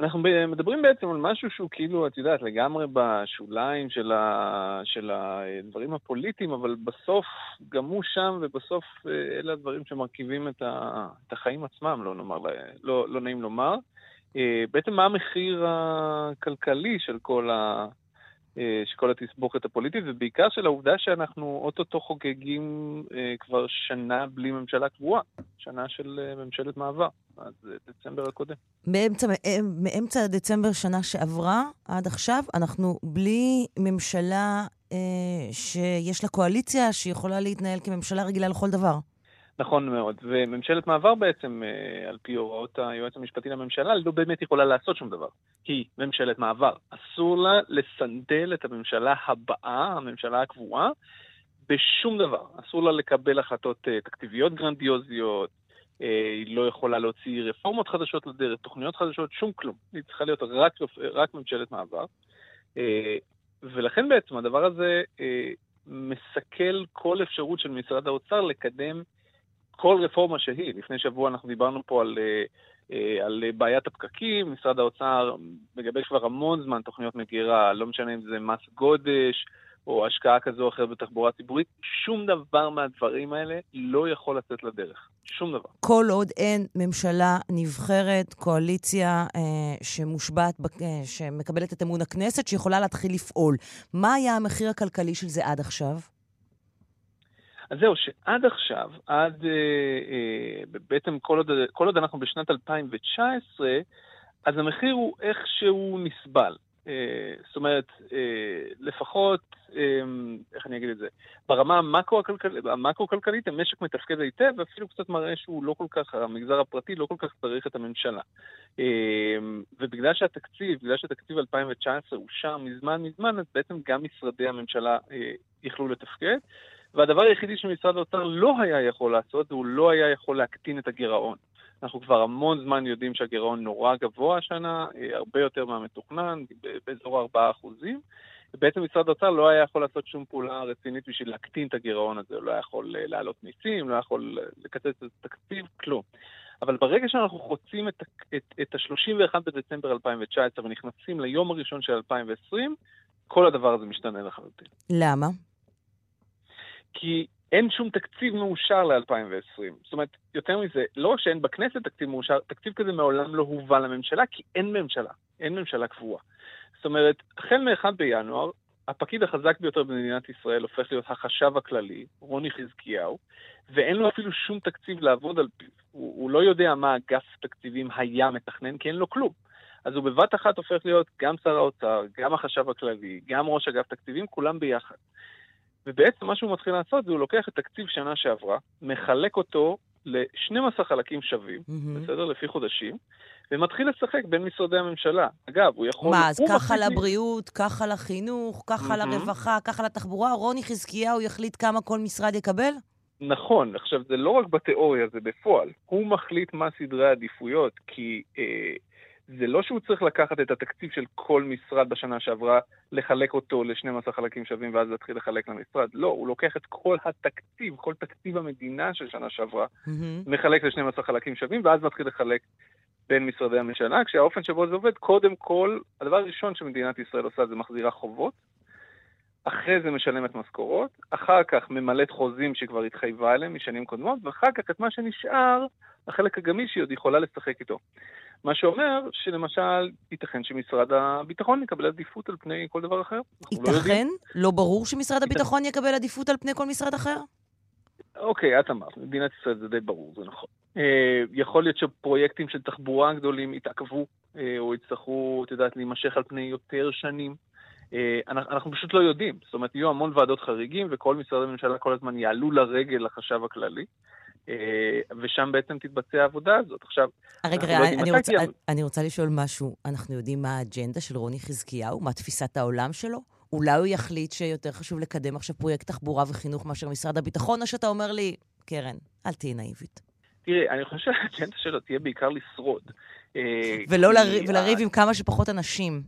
אנחנו מדברים בעצם על משהו שהוא כאילו, את יודעת, לגמרי בשוליים של, ה... של הדברים הפוליטיים, אבל בסוף גם הוא שם, ובסוף אה, אלה הדברים שמרכיבים את, ה... את החיים עצמם, לא, נאמר, לא, לא נעים לומר. אה, בעצם מה המחיר הכלכלי של כל אה, שכל התסבוכת הפוליטית, ובעיקר של העובדה שאנחנו אוטוטו חוגגים אה, כבר שנה בלי ממשלה קבועה, שנה של אה, ממשלת מעבר, עד דצמבר הקודם. מאמצע, מאמצע דצמבר שנה שעברה עד עכשיו, אנחנו בלי ממשלה אה, שיש לה קואליציה שיכולה להתנהל כממשלה רגילה לכל דבר. נכון מאוד, וממשלת מעבר בעצם, אה, על פי הוראות היועץ המשפטי לממשלה, לא באמת יכולה לעשות שום דבר. היא ממשלת מעבר. אסור לה לסנדל את הממשלה הבאה, הממשלה הקבועה, בשום דבר. אסור לה לקבל החלטות אה, תקציביות גרנדיוזיות, אה, היא לא יכולה להוציא רפורמות חדשות לדרך, תוכניות חדשות, שום כלום. היא צריכה להיות רק, רק ממשלת מעבר. ולכן בעצם הדבר הזה מסכל כל אפשרות של משרד האוצר לקדם כל רפורמה שהיא. לפני שבוע אנחנו דיברנו פה על, אה, אה, על בעיית הפקקים, משרד האוצר מגבש כבר המון זמן תוכניות מגירה, לא משנה אם זה מס גודש או השקעה כזו או אחרת בתחבורה ציבורית, שום דבר מהדברים האלה לא יכול לצאת לדרך. שום דבר. כל עוד אין ממשלה נבחרת, קואליציה אה, שמושבעת, אה, שמקבלת את אמון הכנסת, שיכולה להתחיל לפעול. מה היה המחיר הכלכלי של זה עד עכשיו? אז זהו, שעד עכשיו, עד, אה, אה, בעצם כל עוד, כל עוד אנחנו בשנת 2019, אז המחיר הוא איכשהו נסבל. אה, זאת אומרת, אה, לפחות, אה, איך אני אגיד את זה, ברמה המקרו-כלכלית, המקרו המשק מתפקד היטב, ואפילו קצת מראה שהוא לא כל כך, המגזר הפרטי לא כל כך צריך את הממשלה. אה, ובגלל שהתקציב, בגלל שתקציב 2019 אושר מזמן מזמן, אז בעצם גם משרדי הממשלה אה, יכלו לתפקד. והדבר היחידי שמשרד האוצר לא היה יכול לעשות, הוא לא היה יכול להקטין את הגירעון. אנחנו כבר המון זמן יודעים שהגירעון נורא גבוה השנה, אה, הרבה יותר מהמתוכנן, באזור 4 אחוזים. ובעצם משרד האוצר לא היה יכול לעשות שום פעולה רצינית בשביל להקטין את הגירעון הזה, הוא לא היה יכול אה, להעלות מיסים, לא יכול אה, לקצץ את התקציב, כלום. אבל ברגע שאנחנו חוצים את, את, את ה-31 בדצמבר 2019 ונכנסים ליום הראשון של 2020, כל הדבר הזה משתנה לחלוטין. למה? כי אין שום תקציב מאושר ל-2020. זאת אומרת, יותר מזה, לא רק שאין בכנסת תקציב מאושר, תקציב כזה מעולם לא הובא לממשלה, כי אין ממשלה, אין ממשלה קבועה. זאת אומרת, החל מ-1 בינואר, הפקיד החזק ביותר במדינת ישראל הופך להיות החשב הכללי, רוני חזקיהו, ואין לו אפילו שום תקציב לעבוד על פיו. הוא, הוא לא יודע מה אגף תקציבים היה מתכנן, כי אין לו כלום. אז הוא בבת אחת הופך להיות גם שר האוצר, גם החשב הכללי, גם ראש אגף תקציבים, כולם ביחד. ובעצם מה שהוא מתחיל לעשות זה הוא לוקח את תקציב שנה שעברה, מחלק אותו ל-12 חלקים שווים, mm-hmm. בסדר? לפי חודשים, ומתחיל לשחק בין משרדי הממשלה. אגב, הוא יכול... מה, אז ככה לבריאות, ככה לחינוך, ככה mm-hmm. לרווחה, ככה לתחבורה, רוני חזקיהו יחליט כמה כל משרד יקבל? נכון, עכשיו זה לא רק בתיאוריה, זה בפועל. הוא מחליט מה סדרי העדיפויות, כי אה, זה לא שהוא צריך לקחת את התקציב של כל משרד בשנה שעברה, לחלק אותו ל-12 חלקים שווים ואז להתחיל לחלק למשרד. לא, הוא לוקח את כל התקציב, כל תקציב המדינה של שנה שעברה, mm-hmm. מחלק ל-12 חלקים שווים, ואז מתחיל לחלק בין משרדי הממשלה, כשהאופן שבו זה עובד, קודם כל, הדבר הראשון שמדינת ישראל עושה זה מחזירה חובות, אחרי זה משלמת משכורות, אחר כך ממלאת חוזים שכבר התחייבה עליהם משנים קודמות, ואחר כך את מה שנשאר, החלק הגמיש היא עוד יכולה לשחק איתו. מה שאומר שלמשל, ייתכן שמשרד הביטחון יקבל עדיפות על פני כל דבר אחר. לא ייתכן? לא, לא ברור שמשרד הביטחון יקבל עדיפות על פני כל משרד אחר? אוקיי, את אמרת, במדינת ישראל זה די ברור, זה נכון. אה, יכול להיות שפרויקטים של תחבורה גדולים יתעכבו, אה, או יצטרכו, את יודעת, להימשך על פני יותר שנים. אה, אנחנו פשוט לא יודעים. זאת אומרת, יהיו המון ועדות חריגים, וכל משרדי הממשלה כל הזמן יעלו לרגל לחשב הכללי. אה, ושם בעצם תתבצע העבודה הזאת. עכשיו, רגע, רגע, לא אני, רוצה, כי... אני רוצה לשאול משהו. אנחנו יודעים מה האג'נדה של רוני חזקיהו? מה תפיסת העולם שלו? אולי הוא יחליט שיותר חשוב לקדם עכשיו פרויקט תחבורה וחינוך מאשר משרד הביטחון, או שאתה אומר לי, קרן, אל תהיי נאיבית. תראי, אני חושב שהאג'נדה שלו תהיה בעיקר לשרוד. אה, ולא לריב, עם כמה שפחות אנשים.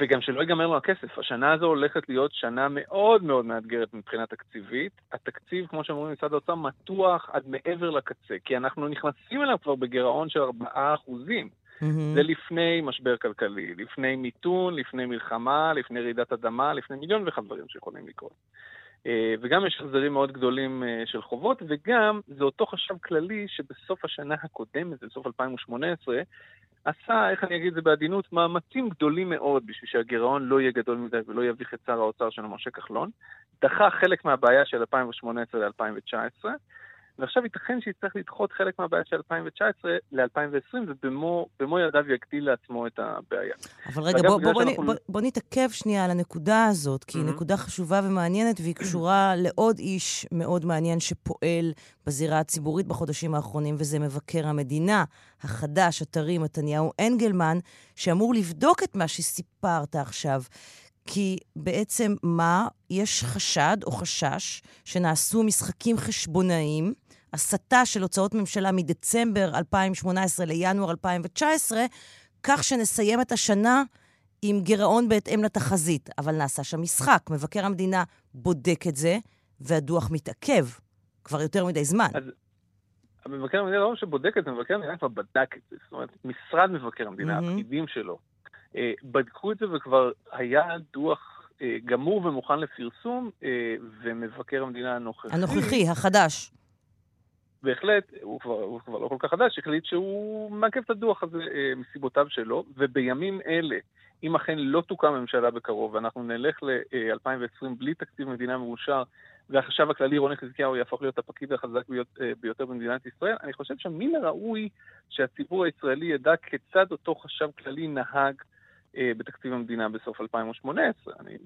וגם שלא ייגמר לו הכסף. השנה הזו הולכת להיות שנה מאוד מאוד מאתגרת מבחינה תקציבית. התקציב, כמו שאומרים במשרד האוצר, מתוח עד מעבר לקצה, כי אנחנו נכנסים אליו כבר בגירעון של 4 אחוזים. Mm-hmm. זה לפני משבר כלכלי, לפני מיתון, לפני מלחמה, לפני רעידת אדמה, לפני מיליון ואחד דברים שיכולים לקרות. וגם יש החזרים מאוד גדולים של חובות, וגם זה אותו חשב כללי שבסוף השנה הקודמת, בסוף 2018, עשה, איך אני אגיד את זה בעדינות, מאמצים גדולים מאוד בשביל שהגירעון לא יהיה גדול מדי ולא יביך את שר האוצר שלנו, משה כחלון. דחה חלק מהבעיה של 2018 ל-2019, ועכשיו ייתכן שיצטרך לדחות חלק מהבעיה של 2019 ל-2020, ובמו ידיו יגדיל לעצמו את הבעיה. אבל רגע, בוא, בוא, שאנחנו... בוא, בוא נתעכב שנייה על הנקודה הזאת, כי היא mm-hmm. נקודה חשובה ומעניינת, והיא קשורה לעוד איש מאוד מעניין שפועל בזירה הציבורית בחודשים האחרונים, וזה מבקר המדינה החדש, הטרי מתניהו אנגלמן, שאמור לבדוק את מה שסיפרת עכשיו. כי בעצם מה? יש חשד או חשש שנעשו משחקים חשבונאיים, הסטה של הוצאות ממשלה מדצמבר 2018 לינואר 2019, כך שנסיים את השנה עם גירעון בהתאם לתחזית. אבל נעשה שם משחק. מבקר המדינה בודק את זה, והדוח מתעכב כבר יותר מדי זמן. אז מבקר המדינה לא שבודק את זה, מבקר המדינה כבר בדק את זה. זאת אומרת, משרד מבקר המדינה, mm-hmm. הפקידים שלו, אה, בדקו את זה וכבר היה דוח אה, גמור ומוכן לפרסום, אה, ומבקר המדינה הנוכחי... הנוכחי, החדש. בהחלט, הוא כבר, הוא כבר לא כל כך חדש, החליט שהוא מעכב את הדוח הזה מסיבותיו שלו, ובימים אלה, אם אכן לא תוקם ממשלה בקרוב, ואנחנו נלך ל-2020 בלי תקציב מדינה מאושר, והחשב הכללי רוני חזקיהו יהפוך להיות הפקיד החזק ביותר במדינת ישראל, אני חושב שמן הראוי שהציבור הישראלי ידע כיצד אותו חשב כללי נהג אה, בתקציב המדינה בסוף 2018. אני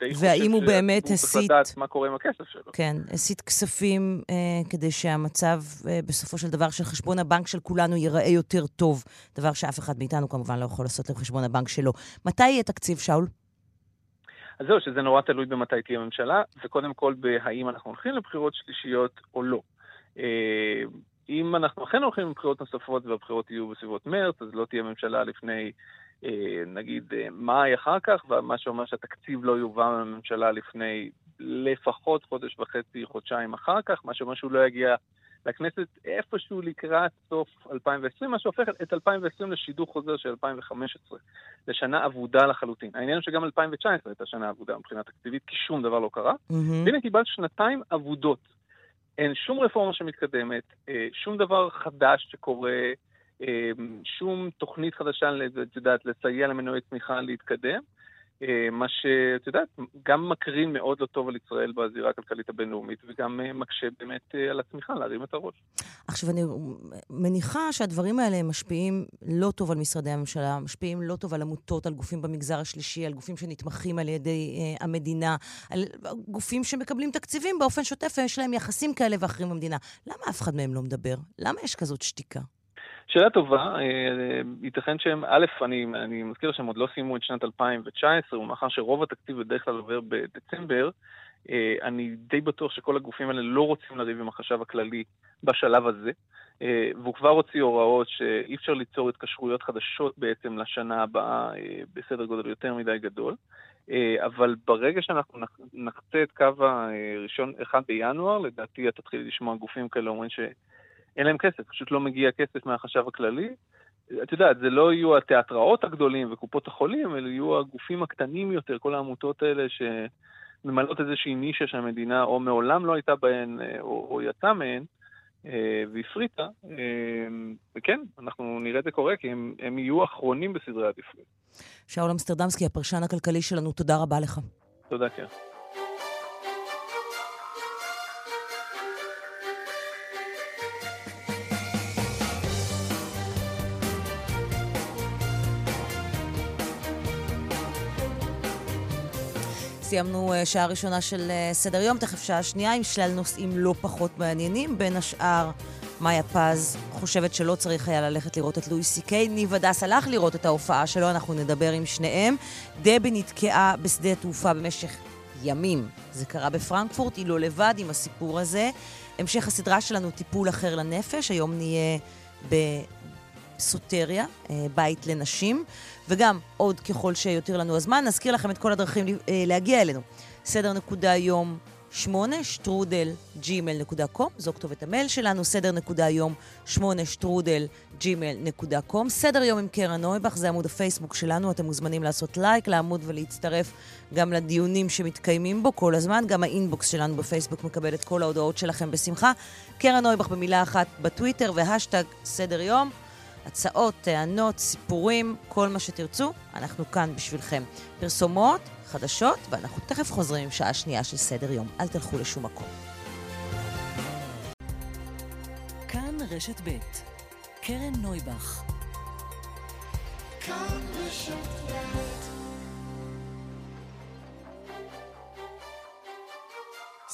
די חושב והאם הוא באמת הסית... צריך לדעת מה קורה עם הכסף שלו. כן, הסית כספים אה, כדי שהמצב אה, בסופו של דבר של חשבון הבנק של כולנו ייראה יותר טוב, דבר שאף אחד מאיתנו כמובן לא יכול לעשות לחשבון הבנק שלו. מתי יהיה תקציב, שאול? אז זהו, שזה נורא תלוי במתי תהיה ממשלה, וקודם כל בהאם אנחנו הולכים לבחירות שלישיות או לא. אה, אם אנחנו אכן הולכים לבחירות נוספות והבחירות יהיו בסביבות מרץ, אז לא תהיה ממשלה לפני נגיד אה, מאי אחר כך, ומה שאומר שהתקציב לא יובא מהממשלה לפני לפחות חודש וחצי, חודשיים אחר כך, מה שאומר שהוא לא יגיע לכנסת איפשהו לקראת סוף 2020, מה שהופך את 2020 לשידור חוזר של 2015, לשנה אבודה לחלוטין. העניין הוא שגם 2019 הייתה שנה אבודה מבחינה תקציבית, כי שום דבר לא קרה. Mm-hmm. והנה קיבלת שנתיים אבודות. אין שום רפורמה שמתקדמת, אה, שום דבר חדש שקורה, שום תוכנית חדשה, את יודעת, לסייע למנועי צמיחה להתקדם. אה, מה שאת יודעת, גם מקרין מאוד לא טוב על ישראל בזירה הכלכלית הבינלאומית, וגם אה, מקשה באמת אה, על הצמיחה להרים את הראש. עכשיו, אני מניחה שהדברים האלה משפיעים לא טוב על משרדי הממשלה, משפיעים לא טוב על עמותות, על גופים במגזר השלישי, על גופים שנתמכים על ידי אה, המדינה, על גופים שמקבלים תקציבים באופן שוטף, ויש להם יחסים כאלה ואחרים במדינה. למה אף אחד מהם לא מדבר? למה יש כזאת שתיקה? שאלה טובה, אה, ייתכן שהם, א', אני, אני מזכיר שהם עוד לא סיימו את שנת 2019, ומאחר שרוב התקציב בדרך כלל עובר בדצמבר, אה, אני די בטוח שכל הגופים האלה לא רוצים לריב עם החשב הכללי בשלב הזה, אה, והוא כבר הוציא הוראות שאי אפשר ליצור התקשרויות חדשות בעצם לשנה הבאה בסדר גודל יותר מדי גדול. אבל ברגע שאנחנו נחצה את קו הראשון, 1 בינואר, לדעתי אתה תתחיל לשמוע גופים כאלה אומרים ש... אין להם כסף, פשוט לא מגיע כסף מהחשב הכללי. את יודעת, זה לא יהיו התיאטראות הגדולים וקופות החולים, אלא יהיו הגופים הקטנים יותר, כל העמותות האלה שממלאות איזושהי נישה שהמדינה או מעולם לא הייתה בהן אה, או, או יצאה מהן. אה, והפריטה, אה, וכן, אנחנו נראה את זה קורה, כי הם, הם יהיו אחרונים בסדרי העדיפויות. שאול אמסטרדמסקי, הפרשן הכלכלי שלנו, תודה רבה לך. תודה, כן. סיימנו אה, שעה ראשונה של אה, סדר יום, תכף שעה שנייה עם שלל נושאים לא פחות מעניינים. בין השאר, מאיה פז חושבת שלא צריך היה ללכת לראות את לואי סי קיי. ניב הדס הלך לראות את ההופעה שלו, אנחנו נדבר עם שניהם. דבי נתקעה בשדה התעופה במשך ימים. זה קרה בפרנקפורט, היא לא לבד עם הסיפור הזה. המשך הסדרה שלנו, טיפול אחר לנפש, היום נהיה בסוטריה, אה, בית לנשים. וגם, עוד ככל שיותיר לנו הזמן, נזכיר לכם את כל הדרכים אה, להגיע אלינו. סדר נקודה יום 8 שטרודל gmail.com, זו כתובת המייל שלנו, סדר נקודה יום 8 שטרודל gmail.com. סדר יום עם קרן נויבך, זה עמוד הפייסבוק שלנו, אתם מוזמנים לעשות לייק לעמוד ולהצטרף גם לדיונים שמתקיימים בו כל הזמן. גם האינבוקס שלנו בפייסבוק מקבל את כל ההודעות שלכם בשמחה. קרן נויבך במילה אחת בטוויטר והאשטג סדר יום. הצעות, טענות, סיפורים, כל מה שתרצו, אנחנו כאן בשבילכם. פרסומות, חדשות, ואנחנו תכף חוזרים עם שעה שנייה של סדר יום. אל תלכו לשום מקום. כאן רשת ב' קרן נויבך. כאן רשת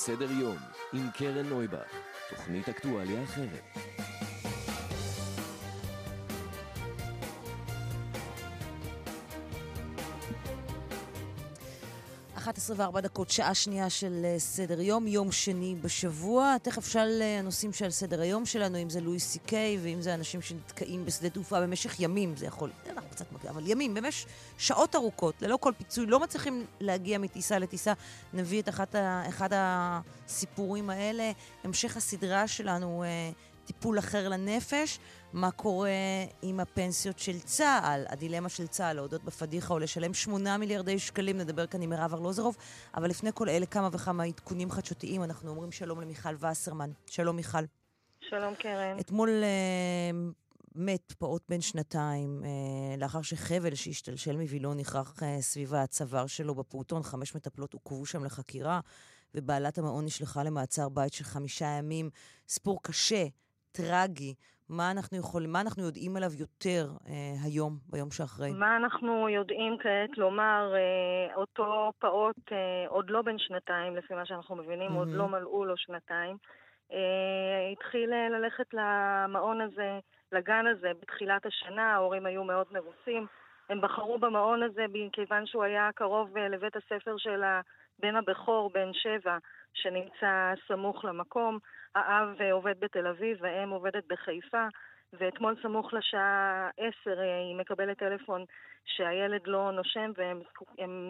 סדר יום עם קרן נויבך, תוכנית אקטואליה אחרת. 11 דקות, שעה שנייה של אה, סדר יום, יום שני בשבוע. תכף שאל אה, הנושאים שעל סדר היום שלנו, אם זה לואי סי קיי ואם זה אנשים שנתקעים בשדה תעופה במשך ימים, זה יכול, אנחנו קצת מגיע, אבל ימים, במשך שעות ארוכות, ללא כל פיצוי, לא מצליחים להגיע מטיסה לטיסה. נביא את אחת ה, אחד הסיפורים האלה. המשך הסדרה שלנו, אה, טיפול אחר לנפש. מה קורה עם הפנסיות של צה"ל, הדילמה של צה"ל, להודות בפדיחה או לשלם 8 מיליארדי שקלים, נדבר כאן עם מירב ארלוזרוב, אבל לפני כל אלה כמה וכמה עדכונים חדשותיים, אנחנו אומרים שלום למיכל וסרמן. שלום מיכל. שלום קרן. אתמול אה, מת פעוט בן שנתיים, אה, לאחר שחבל שהשתלשל מווילון נכרך אה, סביב הצוואר שלו בפעוטון, חמש מטפלות עוכבו שם לחקירה, ובעלת המעון נשלחה למעצר בית של חמישה ימים. סיפור קשה, טרגי. מה אנחנו יכולים, מה אנחנו יודעים עליו יותר אה, היום, ביום שאחרי? מה אנחנו יודעים כעת לומר, אה, אותו פעוט אה, עוד לא בן שנתיים, לפי מה שאנחנו מבינים, mm-hmm. עוד לא מלאו לו שנתיים. אה, התחיל אה, ללכת למעון הזה, לגן הזה, בתחילת השנה, ההורים היו מאוד מרוצים. הם בחרו במעון הזה מכיוון שהוא היה קרוב אה, לבית הספר של הבן הבכור, בן שבע, שנמצא סמוך למקום. האב אה, עובד בתל אביב, והאם עובדת בחיפה, ואתמול סמוך לשעה עשר אה, היא מקבלת טלפון שהילד לא נושם והם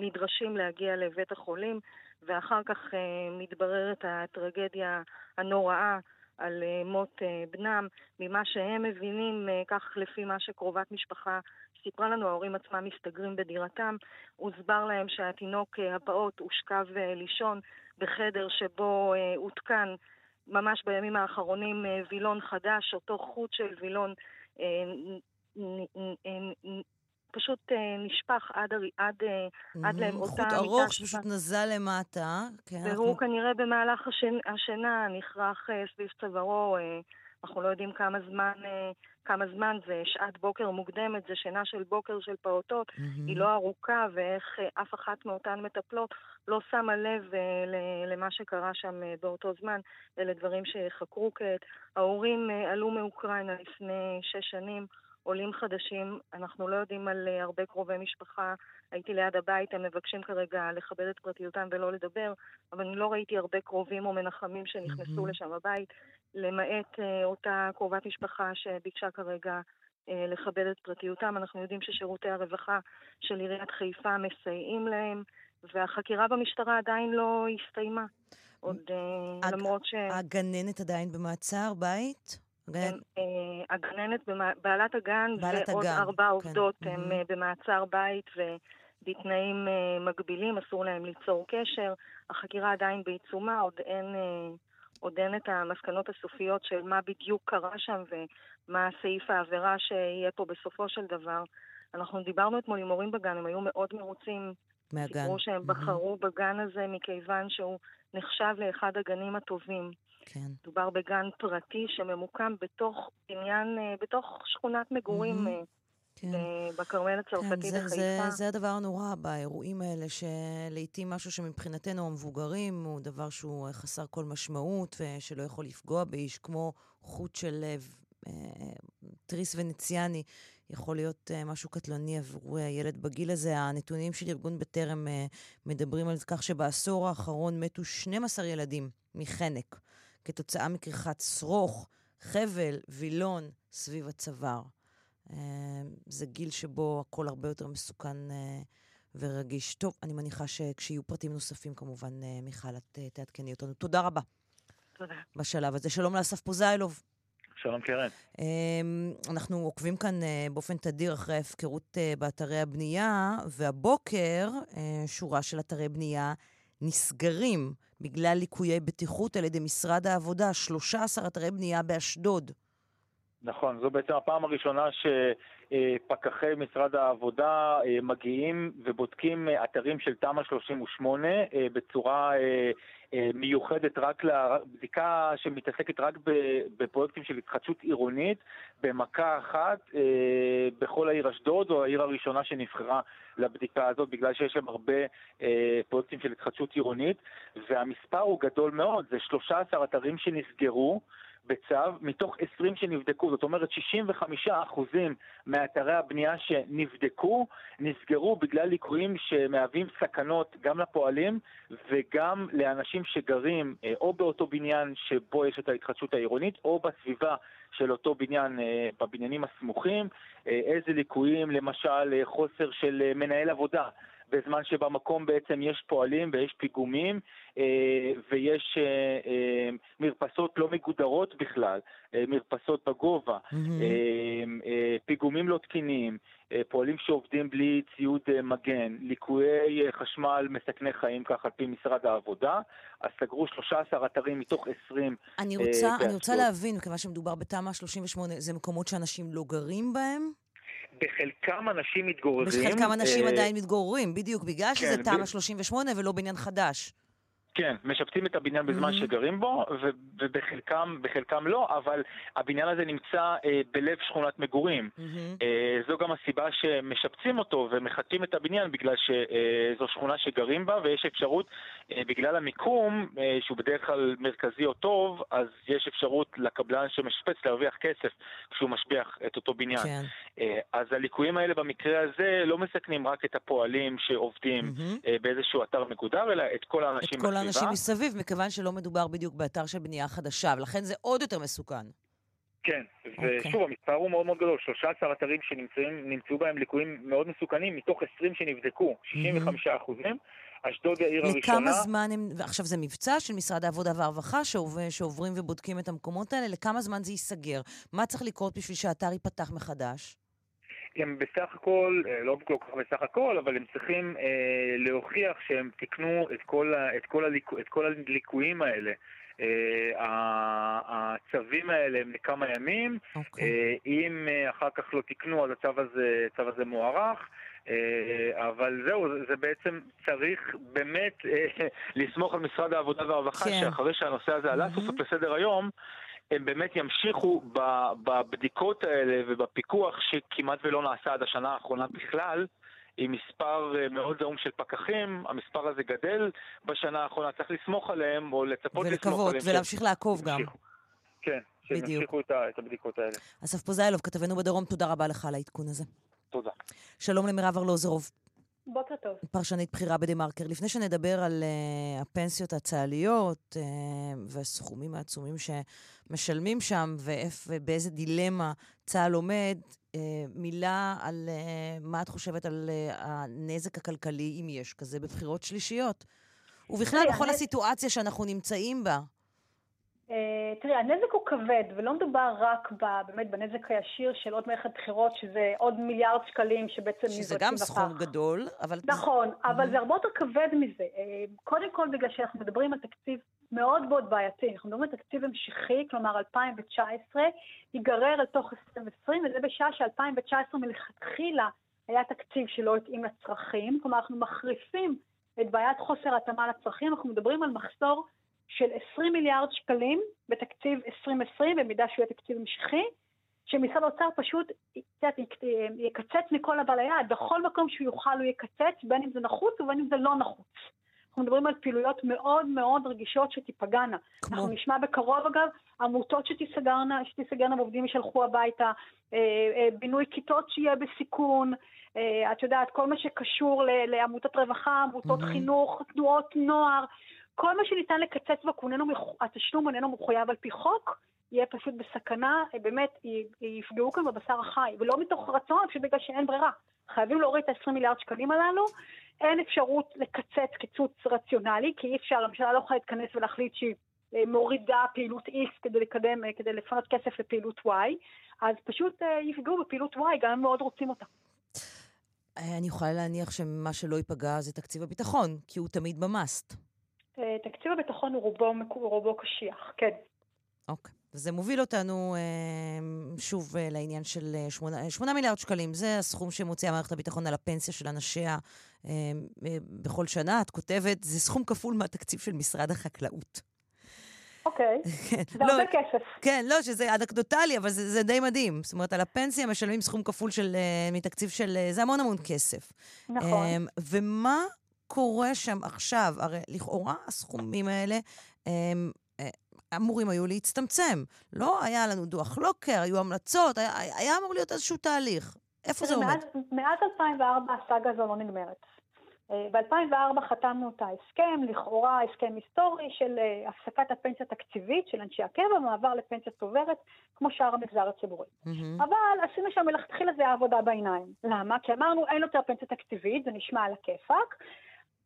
נדרשים להגיע לבית החולים, ואחר כך אה, מתבררת הטרגדיה הנוראה על מות בנם. ממה שהם מבינים, כך לפי מה שקרובת משפחה סיפרה לנו, ההורים עצמם מסתגרים בדירתם. הוסבר להם שהתינוק הפעוט הושכב לישון בחדר שבו הותקן ממש בימים האחרונים אה, וילון חדש, אותו חוט של וילון אה, פשוט אה, נשפך עד, עד, עד לאותה מיטה. חוט ארוך שפשוט נזל למטה. כן, והוא אנחנו... כנראה במהלך השינה נכרך סביב צווארו, אנחנו לא יודעים כמה זמן כמה זמן זה שעת בוקר מוקדמת, זה שינה של בוקר של פעוטות, mm-hmm. היא לא ארוכה, ואיך אף אחת מאותן מטפלות לא שמה לב uh, למה שקרה שם uh, באותו זמן. אלה דברים שחקרו כעת. ההורים uh, עלו מאוקראינה לפני שש שנים. עולים חדשים, אנחנו לא יודעים על הרבה קרובי משפחה. הייתי ליד הבית, הם מבקשים כרגע לכבד את פרטיותם ולא לדבר, אבל אני לא ראיתי הרבה קרובים או מנחמים שנכנסו mm-hmm. לשם הבית. למעט אה, אותה קרובת משפחה שביקשה כרגע אה, לכבד את פרטיותם. אנחנו יודעים ששירותי הרווחה של עיריית חיפה מסייעים להם, והחקירה במשטרה עדיין לא הסתיימה. עוד אה, למרות ש... הגננת עדיין במעצר בית? הגננת, בעלת הגן בעלת ועוד הגן, ארבע כן. עובדות הם mm-hmm. במעצר בית ובתנאים מגבילים, אסור להם ליצור קשר. החקירה עדיין בעיצומה, עוד אין עוד אין את המסקנות הסופיות של מה בדיוק קרה שם ומה סעיף העבירה שיהיה פה בסופו של דבר. אנחנו דיברנו אתמול עם הורים בגן, הם היו מאוד מרוצים. מהגן. סיפרו שהם mm-hmm. בחרו בגן הזה מכיוון שהוא נחשב לאחד הגנים הטובים. כן. מדובר בגן פרטי שממוקם בתוך עניין, אה, בתוך שכונת מגורים mm-hmm. כן. בכרמל הצרפתי כן, זה, בחיפה. זה, זה הדבר הנורא באירועים האלה, שלעיתים משהו שמבחינתנו המבוגרים הוא דבר שהוא חסר כל משמעות ושלא יכול לפגוע באיש, כמו חוט של לב, אה, תריס ונציאני, יכול להיות אה, משהו קטלני עבור ילד בגיל הזה. הנתונים של ארגון בטרם אה, מדברים על כך שבעשור האחרון מתו 12 ילדים מחנק, כתוצאה מכריכת שרוך, חבל, וילון סביב הצוואר. אה, זה גיל שבו הכל הרבה יותר מסוכן אה, ורגיש. טוב, אני מניחה שכשיהיו פרטים נוספים, כמובן, אה, מיכל, את אה, תעדכני אותנו. תודה רבה. תודה. בשלב הזה. שלום לאסף פוזיילוב. שלום קרן. אמ, אנחנו עוקבים כאן אה, באופן תדיר אחרי ההפקרות באתרי הבנייה, והבוקר שורה של אתרי בנייה נסגרים בגלל ליקויי בטיחות על ידי משרד העבודה, 13 אתרי בנייה באשדוד. נכון, זו בעצם הפעם הראשונה שפקחי משרד העבודה אה, מגיעים ובודקים אה, אתרים של תמ"א 38 אה, בצורה מיוחדת רק לבדיקה שמתעסקת רק בפרויקטים של התחדשות עירונית במכה אחת בכל העיר אשדוד, זו העיר הראשונה שנבחרה לבדיקה הזאת בגלל שיש שם הרבה פרויקטים של התחדשות עירונית. והמספר הוא גדול מאוד, זה 13 אתרים שנסגרו בצו, מתוך 20 שנבדקו, זאת אומרת 65% מאתרי הבנייה שנבדקו נסגרו בגלל ליקויים שמהווים סכנות גם לפועלים וגם לאנשים שגרים אה, או באותו בניין שבו יש את ההתחדשות העירונית או בסביבה של אותו בניין, אה, בבניינים הסמוכים, אה, איזה ליקויים, למשל חוסר של מנהל עבודה. בזמן שבמקום בעצם יש פועלים ויש פיגומים אה, ויש אה, אה, מרפסות לא מגודרות בכלל, מרפסות בגובה, mm-hmm. פיגומים לא תקינים, פועלים שעובדים בלי ציוד מגן, ליקויי חשמל מסכני חיים, כך על פי משרד העבודה, אז סגרו 13 אתרים מתוך 20. אני רוצה, אני רוצה להבין, מכיוון שמדובר בתמ"א 38, זה מקומות שאנשים לא גרים בהם? בחלקם אנשים מתגוררים. בחלקם אנשים אה, עדיין מתגוררים, בדיוק, בגלל כן, שזה תמ"א 38 ולא בניין חדש. כן, משפצים את הבניין בזמן mm-hmm. שגרים בו, ובחלקם בחלקם לא, אבל הבניין הזה נמצא אה, בלב שכונת מגורים. Mm-hmm. אה, זו גם הסיבה שמשפצים אותו ומחטאים את הבניין, בגלל שזו אה, שכונה שגרים בה, ויש אפשרות, אה, בגלל המיקום, אה, שהוא בדרך כלל מרכזי או טוב, אז יש אפשרות לקבלן שמשפץ להרוויח כסף כשהוא משביח את אותו בניין. כן. אה, אז הליקויים האלה במקרה הזה לא מסכנים רק את הפועלים שעובדים mm-hmm. אה, באיזשהו אתר מגודר, אלא את כל האנשים בסביבה. אנשים מסביב, מכיוון שלא מדובר בדיוק באתר של בנייה חדשה, ולכן זה עוד יותר מסוכן. כן, ושוב, okay. אוקיי. המספר הוא מאוד מאוד גדול, 13 אתרים שנמצאו בהם ליקויים מאוד מסוכנים, מתוך 20 שנבדקו, 65 אחוזים. אשדוד היא העיר הראשונה. לכמה זמן הם, עכשיו זה מבצע של משרד העבודה והרווחה שעובר, שעוברים ובודקים את המקומות האלה, לכמה זמן זה ייסגר? מה צריך לקרות בשביל שהאתר ייפתח מחדש? הם בסך הכל, אה, לא כל כך בסך הכל, אבל הם צריכים אה, להוכיח שהם תיקנו את כל, את כל, הליקו, את כל הליקויים האלה. אה, הצווים האלה הם לכמה ימים, okay. אוקיי. אה, אם אה, אחר כך לא תיקנו אז הצו הזה, הצו הזה מוארך. אה, אבל זהו, זה בעצם צריך באמת לסמוך על משרד העבודה והרווחה, כן. שאחרי שהנושא הזה עלה סוף סוף לסדר היום, הם באמת ימשיכו בבדיקות האלה ובפיקוח שכמעט ולא נעשה עד השנה האחרונה בכלל. עם מספר אה, מאוד זעום של פקחים, המספר הזה גדל בשנה האחרונה, צריך לסמוך עליהם או לצפות לסמוך עליהם. ולקוות, ולהמשיך לעקוב גם. כן, שהם ימשיכו את הבדיקות האלה. אסף פוזיילוב, כתבנו בדרום, תודה רבה לך על העדכון הזה. תודה. שלום למירב ארלוזרוב. בוקר טוב. פרשנית בכירה בדה-מרקר. לפני שנדבר על uh, הפנסיות הצה"ליות uh, והסכומים העצומים שמשלמים שם ובאיזה דילמה צה"ל עומד, uh, מילה על uh, מה את חושבת על uh, הנזק הכלכלי, אם יש כזה, בבחירות שלישיות. ובכלל, בכל הסיטואציה שאנחנו נמצאים בה. אה, תראי, הנזק הוא כבד, ולא מדובר רק באמת בנזק הישיר של עוד מערכת בחירות, שזה עוד מיליארד שקלים שבעצם נזרקים שזה גם סכום גדול, אבל... נכון, אבל זה הרבה יותר כבד מזה. אה, קודם כל בגלל שאנחנו מדברים על תקציב מאוד מאוד בעייתי, אנחנו מדברים על תקציב המשכי, כלומר 2019, ייגרר לתוך 2020, וזה בשעה ש-2019 מלכתחילה היה תקציב שלא התאים לצרכים, כלומר אנחנו מחריפים את בעיית חוסר התאמה לצרכים, אנחנו מדברים על מחסור של 20 מיליארד שקלים בתקציב 2020, במידה שהוא יהיה תקציב המשכי, שמשרד האוצר פשוט יקצץ מכל הבא ליד, בכל מקום שהוא יוכל הוא יקצץ, בין אם זה נחוץ ובין אם זה לא נחוץ. אנחנו מדברים על פעילויות מאוד מאוד רגישות שתיפגענה. כמו? אנחנו נשמע בקרוב אגב, עמותות שתיסגרנה, שתיסגרנה ועובדים יישלחו הביתה, אה, אה, בינוי כיתות שיהיה בסיכון, אה, את יודעת, כל מה שקשור לעמותות רווחה, עמותות mm-hmm. חינוך, תנועות נוער, כל מה שניתן לקצץ בו, התשלום איננו מחויב על פי חוק, יהיה פשוט בסכנה, באמת, יפגעו כאן בבשר החי, ולא מתוך רצון, פשוט בגלל שאין ברירה. חייבים להוריד את ה-20 מיליארד שקלים הללו. אין אפשרות לקצץ קיצוץ רציונלי, כי אי אפשר, הממשלה לא יכולה להתכנס ולהחליט שהיא אה, מורידה פעילות X כדי לקדם, אה, כדי לפנות כסף לפעילות Y, אז פשוט אה, יפגעו בפעילות Y, גם אם מאוד רוצים אותה. אני יכולה להניח שמה שלא ייפגע זה תקציב הביטחון, כי הוא תמיד במאסט. תקציב הביטחון הוא רובו, רובו קשיח, כן. אוקיי. זה מוביל אותנו אה, שוב אה, לעניין של 8, אה, 8 מיליארד שקלים. זה הסכום שמוציאה מערכת הביטחון על הפנסיה של אנשיה בכל שנה. את כותבת, זה סכום כפול מהתקציב של משרד החקלאות. אוקיי, כן, זה לא, הרבה כסף. כן, לא, שזה אנקדוטלי, אבל זה, זה די מדהים. זאת אומרת, על הפנסיה משלמים סכום כפול של, מתקציב של... זה המון המון כסף. נכון. ומה קורה שם עכשיו? הרי לכאורה הסכומים האלה... אמורים היו להצטמצם. לא היה לנו דוח לוקר, היו המלצות, היה, היה אמור להיות איזשהו תהליך. איפה זה עומד? מאז 2004 הסאגה הזו לא נגמרת. אה, ב-2004 חתמנו את ההסכם, לכאורה הסכם היסטורי של אה, הפסקת הפנסיה התקציבית של אנשי הקבע, מעבר לפנסיה צוברת, כמו שאר המגזר הציבורי. Mm-hmm. אבל עשינו שם מלכתחילה זה עבודה בעיניים. למה? כי אמרנו אין יותר פנסיה תקציבית, זה נשמע על הכיפאק,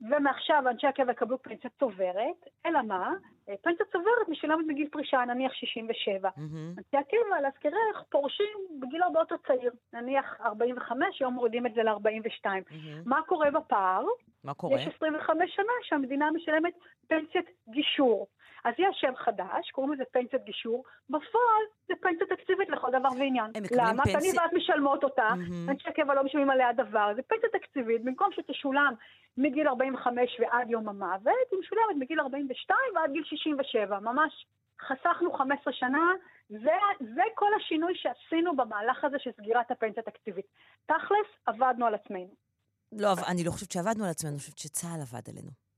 ומעכשיו אנשי הקבע יקבלו פנסיה צוברת, אלא מה? אה, פנסיה צוברת משולמת בגיל פרישה, נניח 67. Mm-hmm. אנשי הקבע, להזכירך, פורשים בגיל הרבה יותר צעיר, נניח 45, היום מורידים את זה ל-42. Mm-hmm. מה קורה בפער? מה קורה? יש 25 שנה שהמדינה משלמת פנסיית גישור. אז יש שם חדש, קוראים לזה פנסיית גישור, בפועל זה פנסיה תקציבית לכל דבר ועניין. למה? כי אני ואת משלמות אותה, אנשי הקבע לא משלמים עליה דבר, זה פנסיה תקציבית, במקום שתשולם מגיל 45 ועד יום המוות, היא משולמת מגיל 42 ועד גיל 67, ממש חסכנו 15 שנה, זה, זה כל השינוי שעשינו במהלך הזה של סגירת הפנסיה התקציבית. תכלס, עבדנו על עצמנו. לא, אני לא חושבת שעבדנו על עצמנו, אני חושבת שצה"ל עבד עלינו.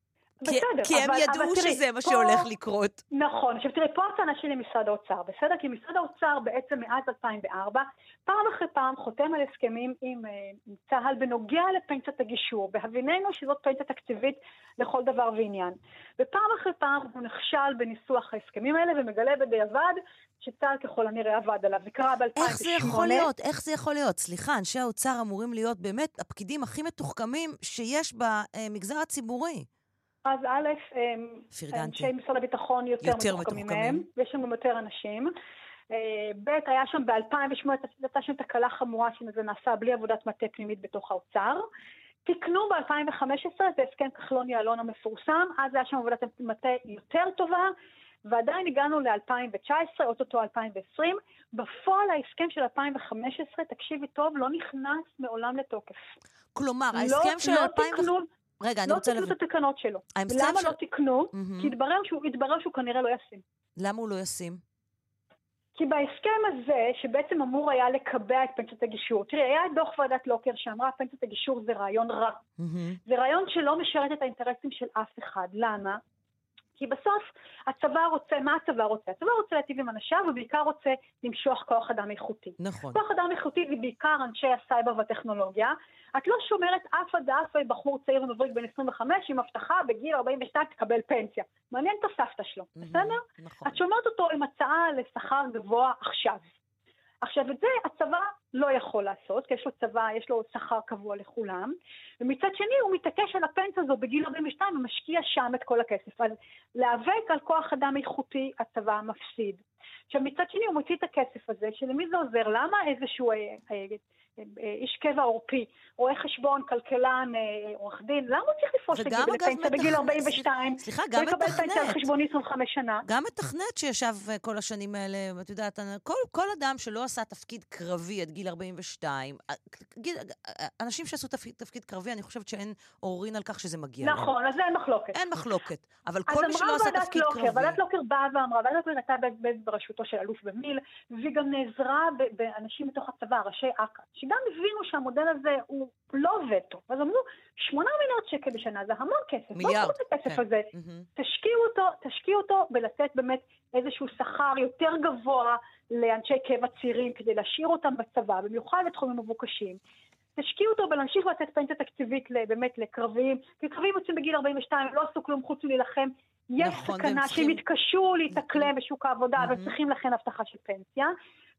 בסדר, כי הם אבל, ידעו אבל שזה מה פה, שהולך לקרות. נכון. עכשיו תראי, פה הטענה שלי למשרד האוצר, בסדר? כי משרד האוצר בעצם מאז 2004, פעם אחרי פעם חותם על הסכמים עם, אה, עם צה"ל בנוגע לפנסיית הגישור, בהביננו שזאת פנסיה תקציבית לכל דבר ועניין. ופעם אחרי פעם הוא נכשל בניסוח ההסכמים האלה ומגלה בדיעבד שצה"ל ככל הנראה עבד עליו. זה קרה ב-2008. איך זה יכול להיות? איך זה יכול להיות? סליחה, אנשי האוצר אמורים להיות באמת הפקידים הכי מתוחכמים שיש במגזר הציבורי. אז א', אנשי משרד הביטחון יותר, יותר מתוחכמים מהם, ויש לנו יותר אנשים. אה, ב', היה שם ב-2008, הייתה שם תקלה חמורה שזה נעשה בלי עבודת מטה פנימית בתוך האוצר. תיקנו ב-2015, זה הסכם כחלון-יעלון המפורסם, אז היה שם עבודת מטה יותר טובה, ועדיין הגענו ל-2019, אוטוטו 2020. בפועל ההסכם של 2015, תקשיבי טוב, לא נכנס מעולם לתוקף. כלומר, לא, ההסכם של לא 2015... רגע, אני לא רוצה... לא תיקנו את התקנות שלו. למה ש... לא תיקנו? Mm-hmm. כי התברר שהוא, התברר שהוא כנראה לא ישים. למה הוא לא ישים? כי בהסכם הזה, שבעצם אמור היה לקבע את פנסיית הגישור, תראי, היה דוח ועדת לוקר שאמרה פנסיית הגישור זה רעיון רע. Mm-hmm. זה רעיון שלא משרת את האינטרסים של אף אחד. למה? כי בסוף הצבא רוצה, מה הצבא רוצה? הצבא רוצה להטיב עם אנשיו ובעיקר רוצה למשוך כוח אדם איכותי. נכון. כוח אדם איכותי זה בעיקר אנשי הסייבר והטכנולוגיה. את לא שומרת אף עד אף בחור צעיר ומבריק בן 25 עם הבטחה בגיל 42 תקבל פנסיה. מעניין את הסבתא שלו, בסדר? נכון. את שומרת אותו עם הצעה לשכר גבוה עכשיו. עכשיו, את זה הצבא לא יכול לעשות, כי יש לו צבא, יש לו שכר קבוע לכולם, ומצד שני הוא מתעקש על הפנסיה הזו בגיל 42 ומשקיע שם את כל הכסף. אז להיאבק על כוח אדם איכותי, הצבא מפסיד. עכשיו, מצד שני הוא מוציא את הכסף הזה, שלמי זה עוזר? למה איזשהו אה, אה, איש קבע עורפי, רואה חשבון, כלכלן, אה, עורך דין, למה הוא צריך לפרוש לפנסיה בגיל 42? סליחה, גם מתכנת. ולקבל פנסיה על חשבון 25 שנה. גם מתכנת שישב אה, כל השנים האלה, את יודעת, כל, כל אדם שלא עשה תפקיד קרבי עד גיל 42, אה, גיל, אנשים שעשו תפקיד, תפקיד קרבי, אני חושבת שאין עוררין על כך שזה מגיע נכון, להם. נכון, אז אין מחלוקת. אין מחלוקת, אבל כל מי שלא עשה תפקיד לוקר, קרבי... ועדת לוקר באה ואמרה, ועדת לוקר הייתה בראשותו של אלוף במיל, והיא גם נעזרה באנשים מתוך הצבא, ראשי אכ"א. שגם הבינו שהמודל הזה הוא לא טוב. אז אמרו, שמונה מיליארד שקל בשנה זה המון כסף. מיליארד. לא את הכסף כן. הזה. Mm-hmm. תשקיעו אותו, תשקיעו אותו בלתת באמת איזשהו שכר יותר גבוה לאנשי קבע צעירים כדי להשאיר אותם בצבא, במיוחד בתחומים מבוקשים. תשקיעו אותו בלהמשיך לתת פנסיה תקציבית באמת לקרביים, כי קרביים יוצאים בגיל 42, לא עשו כלום חוץ מלהילחם. יש נכון, סכנה שהם יתקשו להתאקלם בשוק העבודה, mm-hmm. אבל צריכים לכן הבטחה של פנסיה.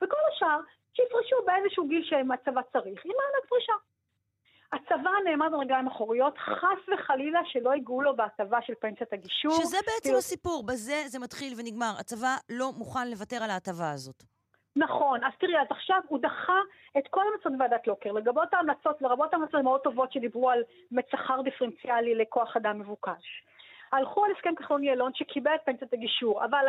וכל השאר, שיפרשו באיזשהו גיל שהצבא צריך, עם מענק פרישה. הצבא נעמד על רגליים אחוריות, חס וחלילה שלא ייגעו לו בהטבה של פנסיית הגישור. שזה בעצם כאילו... הסיפור, בזה זה מתחיל ונגמר. הצבא לא מוכן לוותר על ההטבה הזאת. נכון, אז תראי, אז עכשיו הוא דחה את כל המלצות ועדת לוקר, לגבות ההמלצות, לרבות ההמלצות המאוד טובות שדיברו על שכר דיפרנציאלי לכוח אדם מבוקש. הלכו על הסכם כחלון ילון שקיבל את פנסיית הגישור, אבל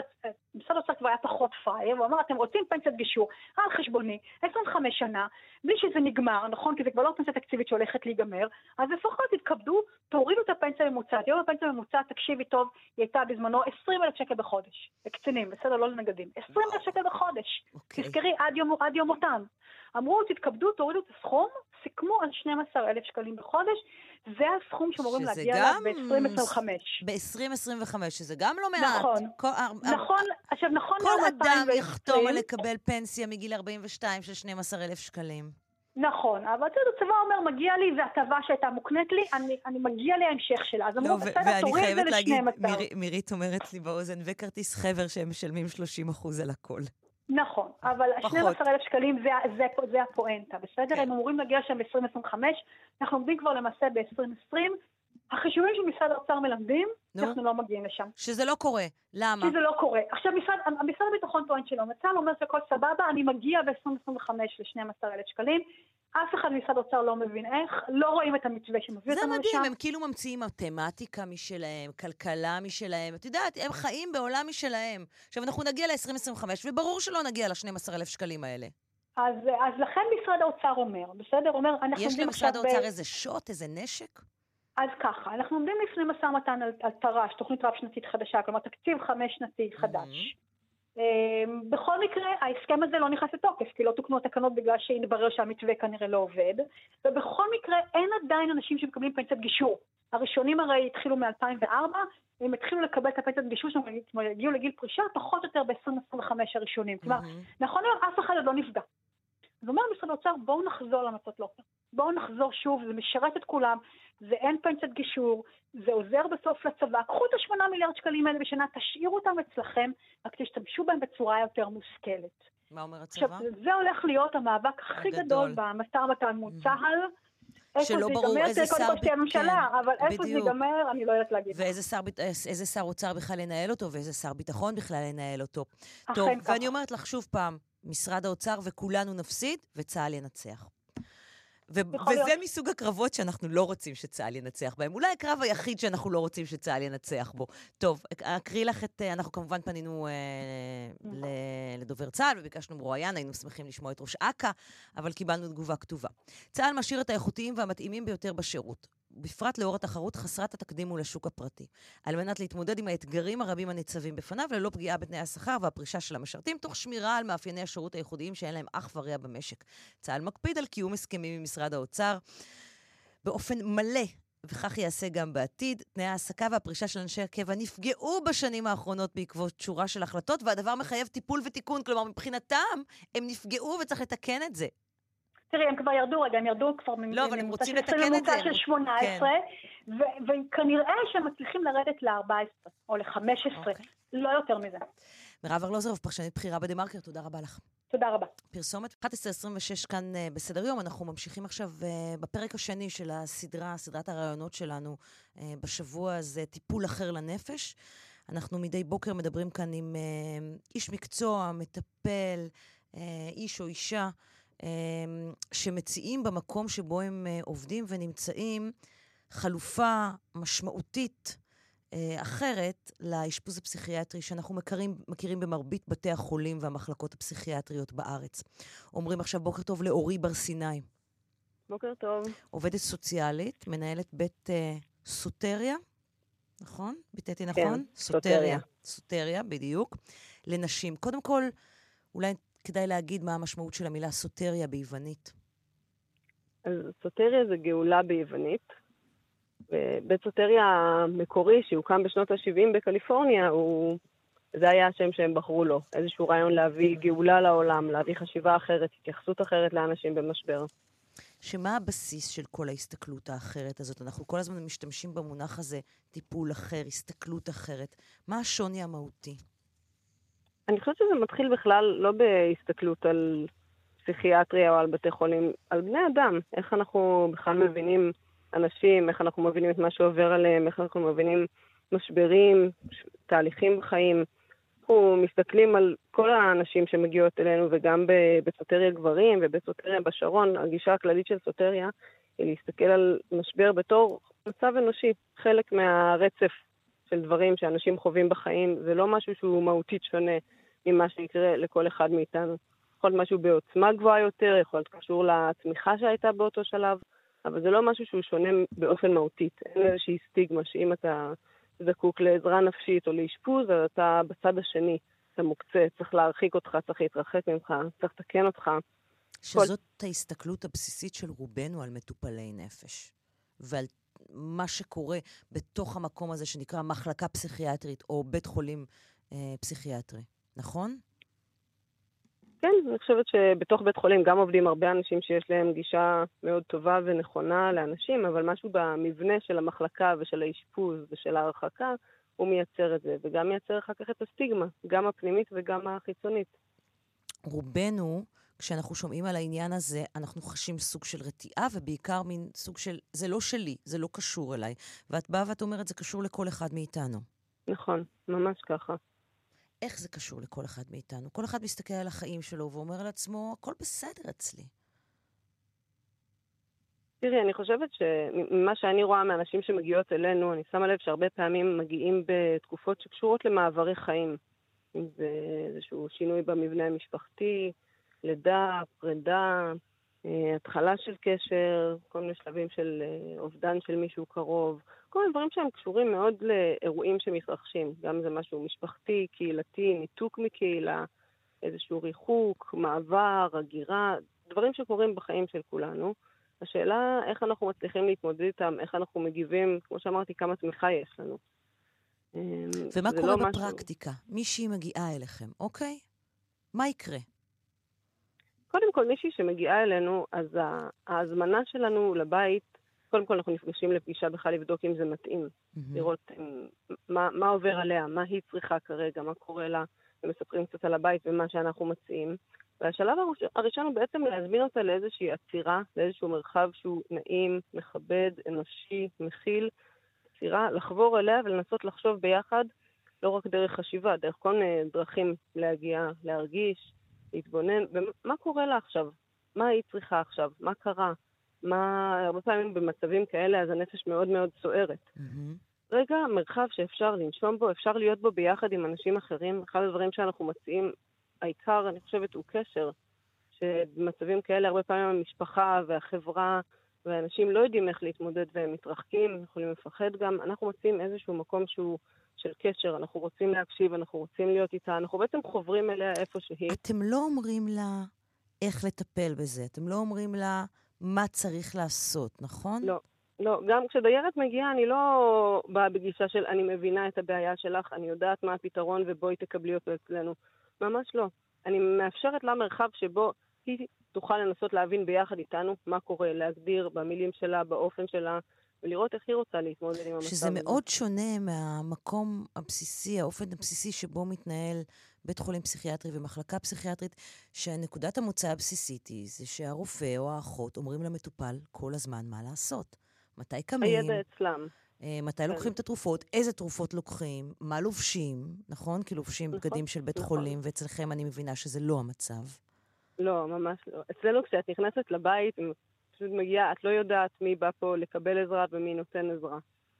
משרד האוצר כבר היה פחות פראייר, הוא אמר, אתם רוצים פנסיית גישור על חשבוני, 25 שנה, בלי שזה נגמר, נכון? כי זה כבר לא פנסיה תקציבית שהולכת להיגמר, אז לפחות תתכבדו, תורידו את הפנסיה הממוצעת. היום הפנסיה הממוצעת, תקשיבי טוב, היא הייתה בזמנו 20 אלף שקל בחודש. לקצינים, בסדר, לא לנגדים. 20 אלף שקל בחודש. אוקיי. תזכרי, עד יום, עד יום מותם. אמרו, תתכבדו, תורידו את הסכום, סיכמו על 12 אלף שקלים בחודש, זה הסכום שאמורים להגיע אליו ב-2025. ב-2025, שזה גם לא מעט. נכון, כל, נכון, עכשיו נכון כל אדם יחתום על לקבל פנסיה מגיל 42 של 12,000 שקלים. נכון, אבל אתה יודע, הצבא אומר, מגיע לי, זו הטבה שהייתה מוקנית לי, אני, אני מגיע לי ההמשך שלה. אז אמרו, לא, בסדר, תוריד את זה ל-12. מירית אומרת לי באוזן, וכרטיס חבר שהם משלמים 30 על הכל. נכון, אבל ה-12,000 שקלים זה, זה, זה הפואנטה, בסדר? כן. הם אמורים להגיע שם ב-2025, אנחנו עומדים כבר למעשה ב-2020. החישובים שמשרד האוצר מלמדים, נו? אנחנו לא מגיעים לשם. שזה לא קורה, למה? שזה לא קורה. עכשיו, משרד, משרד הביטחון טוען שלא, מצ"ל אומר שהכל סבבה, אני מגיע ב-2025 ל-12,000 שקלים. אף אחד ממשרד האוצר לא מבין איך, לא רואים את המתווה שמביא אותנו לשם. זה מדהים, הם כאילו ממציאים מתמטיקה משלהם, כלכלה משלהם. את יודעת, הם חיים בעולם משלהם. עכשיו, אנחנו נגיע ל-2025, וברור שלא נגיע ל-12,000 שקלים האלה. אז, אז לכן משרד האוצר אומר, בסדר? אומר, אנחנו יש למשרד האוצר ב... איזה שוט, איזה נשק? אז ככה, אנחנו עומדים לפני משא ומתן על, על תר"ש, תוכנית רב-שנתית חדשה, כלומר תקציב חמש-שנתי חדש. אמ, בכל מקרה, ההסכם הזה לא נכנס לתוקף, כי לא תוקנו התקנות בגלל שהתברר שהמתווה כנראה לא עובד, ובכל מקרה אין עדיין אנשים שמקבלים פנסיית גישור. הראשונים הרי התחילו מ-2004, הם התחילו לקבל את הפנסיית גישור שלהם, הם הגיעו לגיל פרישה פחות או יותר ב-2025 הראשונים. כלומר, נכון היום אף אחד עוד לא נפגע. אז אומר משרד האוצר, בואו נחזור למצות לוקר. בואו נחזור שוב, זה משרת את כולם, זה אין פנסיית גישור, זה עוזר בסוף לצבא. קחו את השמונה מיליארד שקלים האלה בשנה, תשאירו אותם אצלכם, רק תשתמשו בהם בצורה יותר מושכלת. מה אומר הצבא? עכשיו, זה הולך להיות המאבק הכי גדול במשא ומתן מול צה"ל. שלא ברור איזה שר... קודם כל תהיה ממשלה, כן, אבל איפה זה ייגמר, אני לא יודעת להגיד. ואיזה שר, איזה שר אוצר בכלל ינהל אותו, ואיזה שר ביטחון בכלל ינהל אותו. טוב, ואני אומרת לך שוב פעם, משרד האוצר וכולנו נפסיד, וצה"ל ינצח. ו- וזה להיות. מסוג הקרבות שאנחנו לא רוצים שצה"ל ינצח בהם. אולי הקרב היחיד שאנחנו לא רוצים שצה"ל ינצח בו. טוב, אקריא לך את... אנחנו כמובן פנינו אה, לדובר צה"ל וביקשנו מרואיין, היינו שמחים לשמוע את ראש אכ"א, אבל קיבלנו תגובה כתובה. צה"ל משאיר את האיכותיים והמתאימים ביותר בשירות. בפרט לאור התחרות חסרת התקדים מול השוק הפרטי, על מנת להתמודד עם האתגרים הרבים הניצבים בפניו, ללא פגיעה בתנאי השכר והפרישה של המשרתים, תוך שמירה על מאפייני השירות הייחודיים שאין להם אח ורע במשק. צה"ל מקפיד על קיום הסכמים עם משרד האוצר באופן מלא וכך ייעשה גם בעתיד. תנאי ההעסקה והפרישה של אנשי הקבע נפגעו בשנים האחרונות בעקבות שורה של החלטות, והדבר מחייב טיפול ותיקון. כלומר, מבחינתם, הם נפגעו וצריך לתקן את זה. תראי, הם כבר ירדו רגע, הם ירדו כבר לא, אבל הם רוצים לתקן את זה. של 18, כן. וכנראה שהם מצליחים לרדת ל-14 או ל-15, אוקיי. לא יותר מזה. מירב ארלוזרוב, פרשנית בכירה בדה-מרקר, תודה רבה לך. תודה רבה. פרסומת 11.26 כאן uh, בסדר יום. אנחנו ממשיכים עכשיו uh, בפרק השני של הסדרה, סדרת הרעיונות שלנו uh, בשבוע הזה, טיפול אחר לנפש. אנחנו מדי בוקר מדברים כאן עם איש מקצוע, מטפל, איש או אישה. אמ, שמציעים במקום שבו הם אה, עובדים ונמצאים חלופה משמעותית אה, אחרת לאשפוז הפסיכיאטרי שאנחנו מכירים, מכירים במרבית בתי החולים והמחלקות הפסיכיאטריות בארץ. אומרים עכשיו בוקר טוב לאורי בר סיני. בוקר טוב. עובדת סוציאלית, מנהלת בית uh, סוטריה, נכון? ביטאתי נכון? כן, סוטריה. סוטריה, בדיוק. לנשים. קודם כל, אולי כדאי להגיד מה המשמעות של המילה סוטריה ביוונית. אז סוטריה זה גאולה ביוונית. בית סוטריה המקורי, שהוקם בשנות ה-70 בקליפורניה, הוא... זה היה השם שהם בחרו לו. איזשהו רעיון להביא גאולה לעולם, להביא חשיבה אחרת, התייחסות אחרת לאנשים במשבר. שמה הבסיס של כל ההסתכלות האחרת הזאת? אנחנו כל הזמן משתמשים במונח הזה, טיפול אחר, הסתכלות אחרת. מה השוני המהותי? אני חושבת שזה מתחיל בכלל לא בהסתכלות על פסיכיאטריה או על בתי חולים, על בני אדם. איך אנחנו בכלל מבינים אנשים, איך אנחנו מבינים את מה שעובר עליהם, איך אנחנו מבינים משברים, תהליכים בחיים. אנחנו מסתכלים על כל האנשים שמגיעות אלינו, וגם בסוטריה גברים ובסוטריה בשרון, הגישה הכללית של סוטריה היא להסתכל על משבר בתור מצב אנושי, חלק מהרצף של דברים שאנשים חווים בחיים, זה לא משהו שהוא מהותית שונה ממה שיקרה לכל אחד מאיתנו. יכול להיות משהו בעוצמה גבוהה יותר, יכול להיות קשור לתמיכה שהייתה באותו שלב, אבל זה לא משהו שהוא שונה באופן מהותית. אין איזושהי סטיגמה שאם אתה זקוק לעזרה נפשית או לאשפוז, אז אתה בצד השני, אתה מוקצה, צריך להרחיק אותך, צריך להתרחק ממך, צריך לתקן אותך. שזאת כל... ההסתכלות הבסיסית של רובנו על מטופלי נפש, ועל מה שקורה בתוך המקום הזה שנקרא מחלקה פסיכיאטרית או בית חולים אה, פסיכיאטרי, נכון? כן, אני חושבת שבתוך בית חולים גם עובדים הרבה אנשים שיש להם גישה מאוד טובה ונכונה לאנשים, אבל משהו במבנה של המחלקה ושל האשפוז ושל ההרחקה, הוא מייצר את זה, וגם מייצר אחר כך את הסטיגמה, גם הפנימית וגם החיצונית. רובנו, כשאנחנו שומעים על העניין הזה, אנחנו חשים סוג של רתיעה, ובעיקר מין סוג של, זה לא שלי, זה לא קשור אליי. ואת באה ואת אומרת, זה קשור לכל אחד מאיתנו. נכון, ממש ככה. איך זה קשור לכל אחד מאיתנו? כל אחד מסתכל על החיים שלו ואומר לעצמו, הכל בסדר אצלי. תראי, אני חושבת שממה שאני רואה מאנשים שמגיעות אלינו, אני שמה לב שהרבה פעמים מגיעים בתקופות שקשורות למעברי חיים. אם זה איזשהו שינוי במבנה המשפחתי, לידה, פרידה, אה, התחלה של קשר, כל מיני שלבים של אה, אובדן של מישהו קרוב, כל מיני דברים שהם קשורים מאוד לאירועים שמתרחשים. גם זה משהו משפחתי, קהילתי, ניתוק מקהילה, איזשהו ריחוק, מעבר, הגירה, דברים שקורים בחיים של כולנו. השאלה איך אנחנו מצליחים להתמודד איתם, איך אנחנו מגיבים, כמו שאמרתי, כמה תמיכה יש לנו. אמ, ומה קורה לא בפרקטיקה? משהו... מישהי מגיעה אליכם, אוקיי? מה יקרה? קודם כל, מישהי שמגיעה אלינו, אז ההזמנה שלנו לבית, קודם כל אנחנו נפגשים לפגישה בכלל לבדוק אם זה מתאים. Mm-hmm. לראות מה, מה עובר עליה, מה היא צריכה כרגע, מה קורה לה, ומספרים קצת על הבית ומה שאנחנו מציעים. והשלב הראשון הוא בעצם להזמין אותה לאיזושהי עצירה, לאיזשהו מרחב שהוא נעים, מכבד, אנושי, מכיל. עצירה, לחבור אליה ולנסות לחשוב ביחד, לא רק דרך חשיבה, דרך כל מיני דרכים להגיע, להרגיש, להתבונן, ומה קורה לה עכשיו? מה היא צריכה עכשיו? מה קרה? מה... הרבה פעמים במצבים כאלה אז הנפש מאוד מאוד סוערת. Mm-hmm. רגע, מרחב שאפשר לנשום בו, אפשר להיות בו ביחד עם אנשים אחרים. אחד הדברים שאנחנו מציעים, העיקר, אני חושבת, הוא קשר. שבמצבים כאלה הרבה פעמים המשפחה והחברה ואנשים לא יודעים איך להתמודד והם מתרחקים, יכולים לפחד גם. אנחנו מציעים איזשהו מקום שהוא של קשר, אנחנו רוצים להקשיב, אנחנו רוצים להיות איתה, אנחנו בעצם חוברים אליה איפה שהיא. אתם לא אומרים לה איך לטפל בזה, אתם לא אומרים לה מה צריך לעשות, נכון? לא. לא, גם כשדיירת מגיעה, אני לא באה בגישה של אני מבינה את הבעיה שלך, אני יודעת מה הפתרון ובואי תקבלי אותו אצלנו. ממש לא. אני מאפשרת לה מרחב שבו היא תוכל לנסות להבין ביחד איתנו מה קורה, להגדיר במילים שלה, באופן שלה, ולראות איך היא רוצה להתמודד עם המצב. שזה מאוד שונה מהמקום הבסיסי, האופן הבסיסי שבו מתנהל בית חולים פסיכיאטרי ומחלקה פסיכיאטרית, שנקודת המוצא הבסיסית היא זה שהרופא או האחות אומרים למטופל כל הזמן מה לעשות. מתי קמים? הידע אצלם. אה, מתי כן. לוקחים את התרופות, איזה תרופות לוקחים, מה לובשים, נכון? כי לובשים נכון, בגדים של בית נכון. חולים, ואצלכם אני מבינה שזה לא המצב. לא, ממש לא. אצלנו כשאת נכנסת לבית, פשוט מגיעה, את לא יודעת מי בא פה לקבל עזרה ומי נותן עזרה.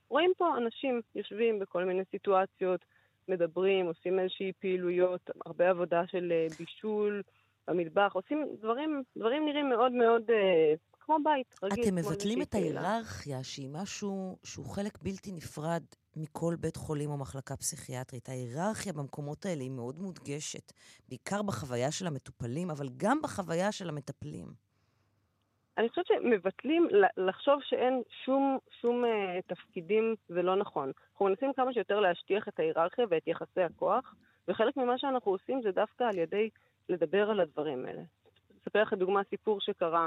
רואים פה אנשים יושבים בכל מיני סיטואציות, מדברים, עושים איזושהי פעילויות, הרבה עבודה של אה, בישול במטבח, עושים דברים, דברים נראים מאוד מאוד אה, כמו בית רגיל. אתם מבטלים את ההיררכיה, שהיא משהו שהוא חלק בלתי נפרד מכל בית חולים או מחלקה פסיכיאטרית. ההיררכיה במקומות האלה היא מאוד מודגשת, בעיקר בחוויה של המטופלים, אבל גם בחוויה של המטפלים. אני חושבת שמבטלים, לחשוב שאין שום, שום uh, תפקידים זה לא נכון. אנחנו מנסים כמה שיותר להשטיח את ההיררכיה ואת יחסי הכוח, וחלק ממה שאנחנו עושים זה דווקא על ידי לדבר על הדברים האלה. אספר לך דוגמה סיפור שקרה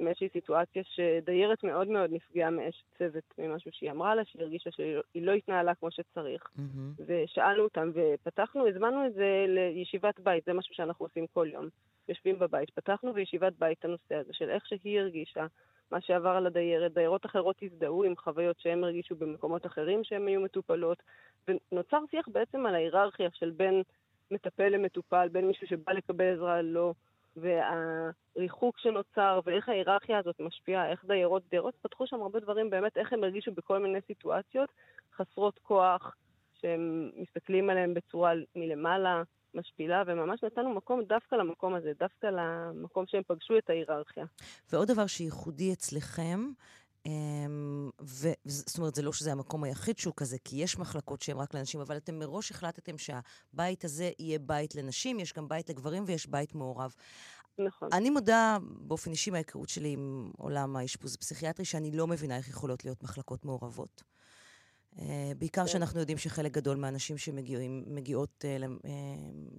עם איזושהי סיטואציה שדיירת מאוד מאוד נפגעה מאש צוות, ממשהו שהיא אמרה לה, שהיא הרגישה שהיא לא התנהלה כמו שצריך. Mm-hmm. ושאלנו אותם, ופתחנו, הזמנו את זה לישיבת בית, זה משהו שאנחנו עושים כל יום. יושבים בבית, פתחנו בישיבת בית את הנושא הזה של איך שהיא הרגישה, מה שעבר על הדיירת, דיירות אחרות הזדהו עם חוויות שהם הרגישו במקומות אחרים שהן היו מטופלות, ונוצר שיח בעצם על ההיררכיה של בין מטפל למטופל, בין מישהו שבא לקבל עזרה לא. והריחוק שנוצר, ואיך ההיררכיה הזאת משפיעה, איך דיירות, דיירות פתחו שם הרבה דברים, באמת איך הם הרגישו בכל מיני סיטואציות חסרות כוח, שהם מסתכלים עליהם בצורה מלמעלה, משפילה, וממש נתנו מקום דווקא למקום הזה, דווקא למקום שהם פגשו את ההיררכיה. ועוד דבר שייחודי אצלכם, ו, זאת אומרת, זה לא שזה המקום היחיד שהוא כזה, כי יש מחלקות שהן רק לנשים, אבל אתם מראש החלטתם שהבית הזה יהיה בית לנשים, יש גם בית לגברים ויש בית מעורב. נכון. אני מודה באופן אישי מההיכרות שלי עם עולם האשפוז הפסיכיאטרי, שאני לא מבינה איך יכולות להיות מחלקות מעורבות. Uh, בעיקר כן. שאנחנו יודעים שחלק גדול מהנשים שמגיעות uh,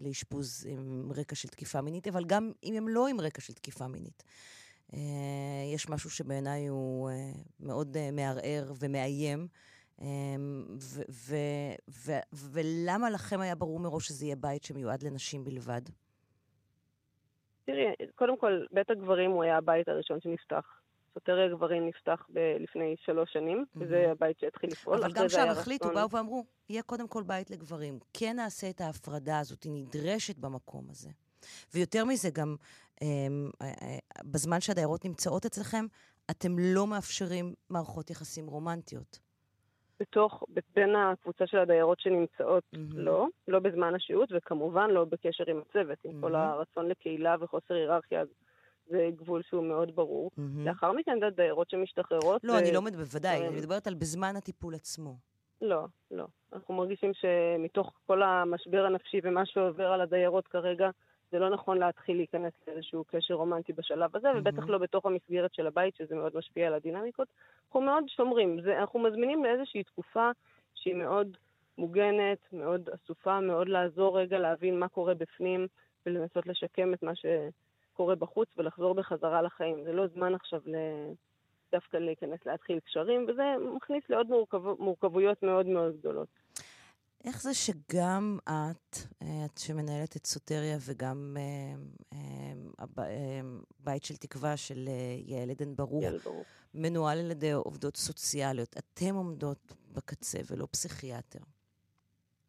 לאשפוז עם רקע של תקיפה מינית, אבל גם אם הם לא עם רקע של תקיפה מינית. אה, יש משהו שבעיניי הוא אה, מאוד אה, מערער ומאיים. ולמה לכם היה ברור מראש שזה יהיה בית שמיועד לנשים בלבד? תראי, קודם כל, בית הגברים הוא היה הבית הראשון שנפתח. סוטריה גברים נפתח ב- לפני שלוש שנים, mm-hmm. וזה הבית שהתחיל לפעול. אבל גם שם החליטו, באו ואמרו, יהיה קודם כל בית לגברים. כן נעשה את ההפרדה הזאת, היא נדרשת במקום הזה. ויותר מזה, גם אמ, אה, אה, בזמן שהדיירות נמצאות אצלכם, אתם לא מאפשרים מערכות יחסים רומנטיות. בתוך, בין הקבוצה של הדיירות שנמצאות, mm-hmm. לא, לא בזמן השהות, וכמובן לא בקשר עם הצוות, עם mm-hmm. כל הרצון לקהילה וחוסר היררכיה, זה גבול שהוא מאוד ברור. Mm-hmm. לאחר מכן זה דיירות שמשתחררות. לא, ו... אני לא, בוודאי, אני מדברת על בזמן הטיפול עצמו. לא, לא. אנחנו מרגישים שמתוך כל המשבר הנפשי ומה שעובר על הדיירות כרגע, זה לא נכון להתחיל להיכנס לאיזשהו קשר רומנטי בשלב הזה. ובטח לא בתוך המסגרת של הבית, שזה מאוד משפיע על הדינמיקות. אנחנו מאוד שומרים, זה, אנחנו מזמינים לאיזושהי תקופה שהיא מאוד מוגנת, מאוד אסופה, מאוד לעזור רגע להבין מה קורה בפנים, ולנסות לשקם את מה שקורה בחוץ ולחזור בחזרה לחיים. זה לא זמן עכשיו ל... דווקא להיכנס להתחיל קשרים, וזה מכניס לעוד מורכב... מורכבויות מאוד מאוד גדולות. איך זה שגם את, אה, את שמנהלת את סוטריה וגם הבית אה, אה, של תקווה של יעל עדן ברוך, מנוהל על ידי עובדות סוציאליות, אתן עומדות בקצה ולא פסיכיאטר.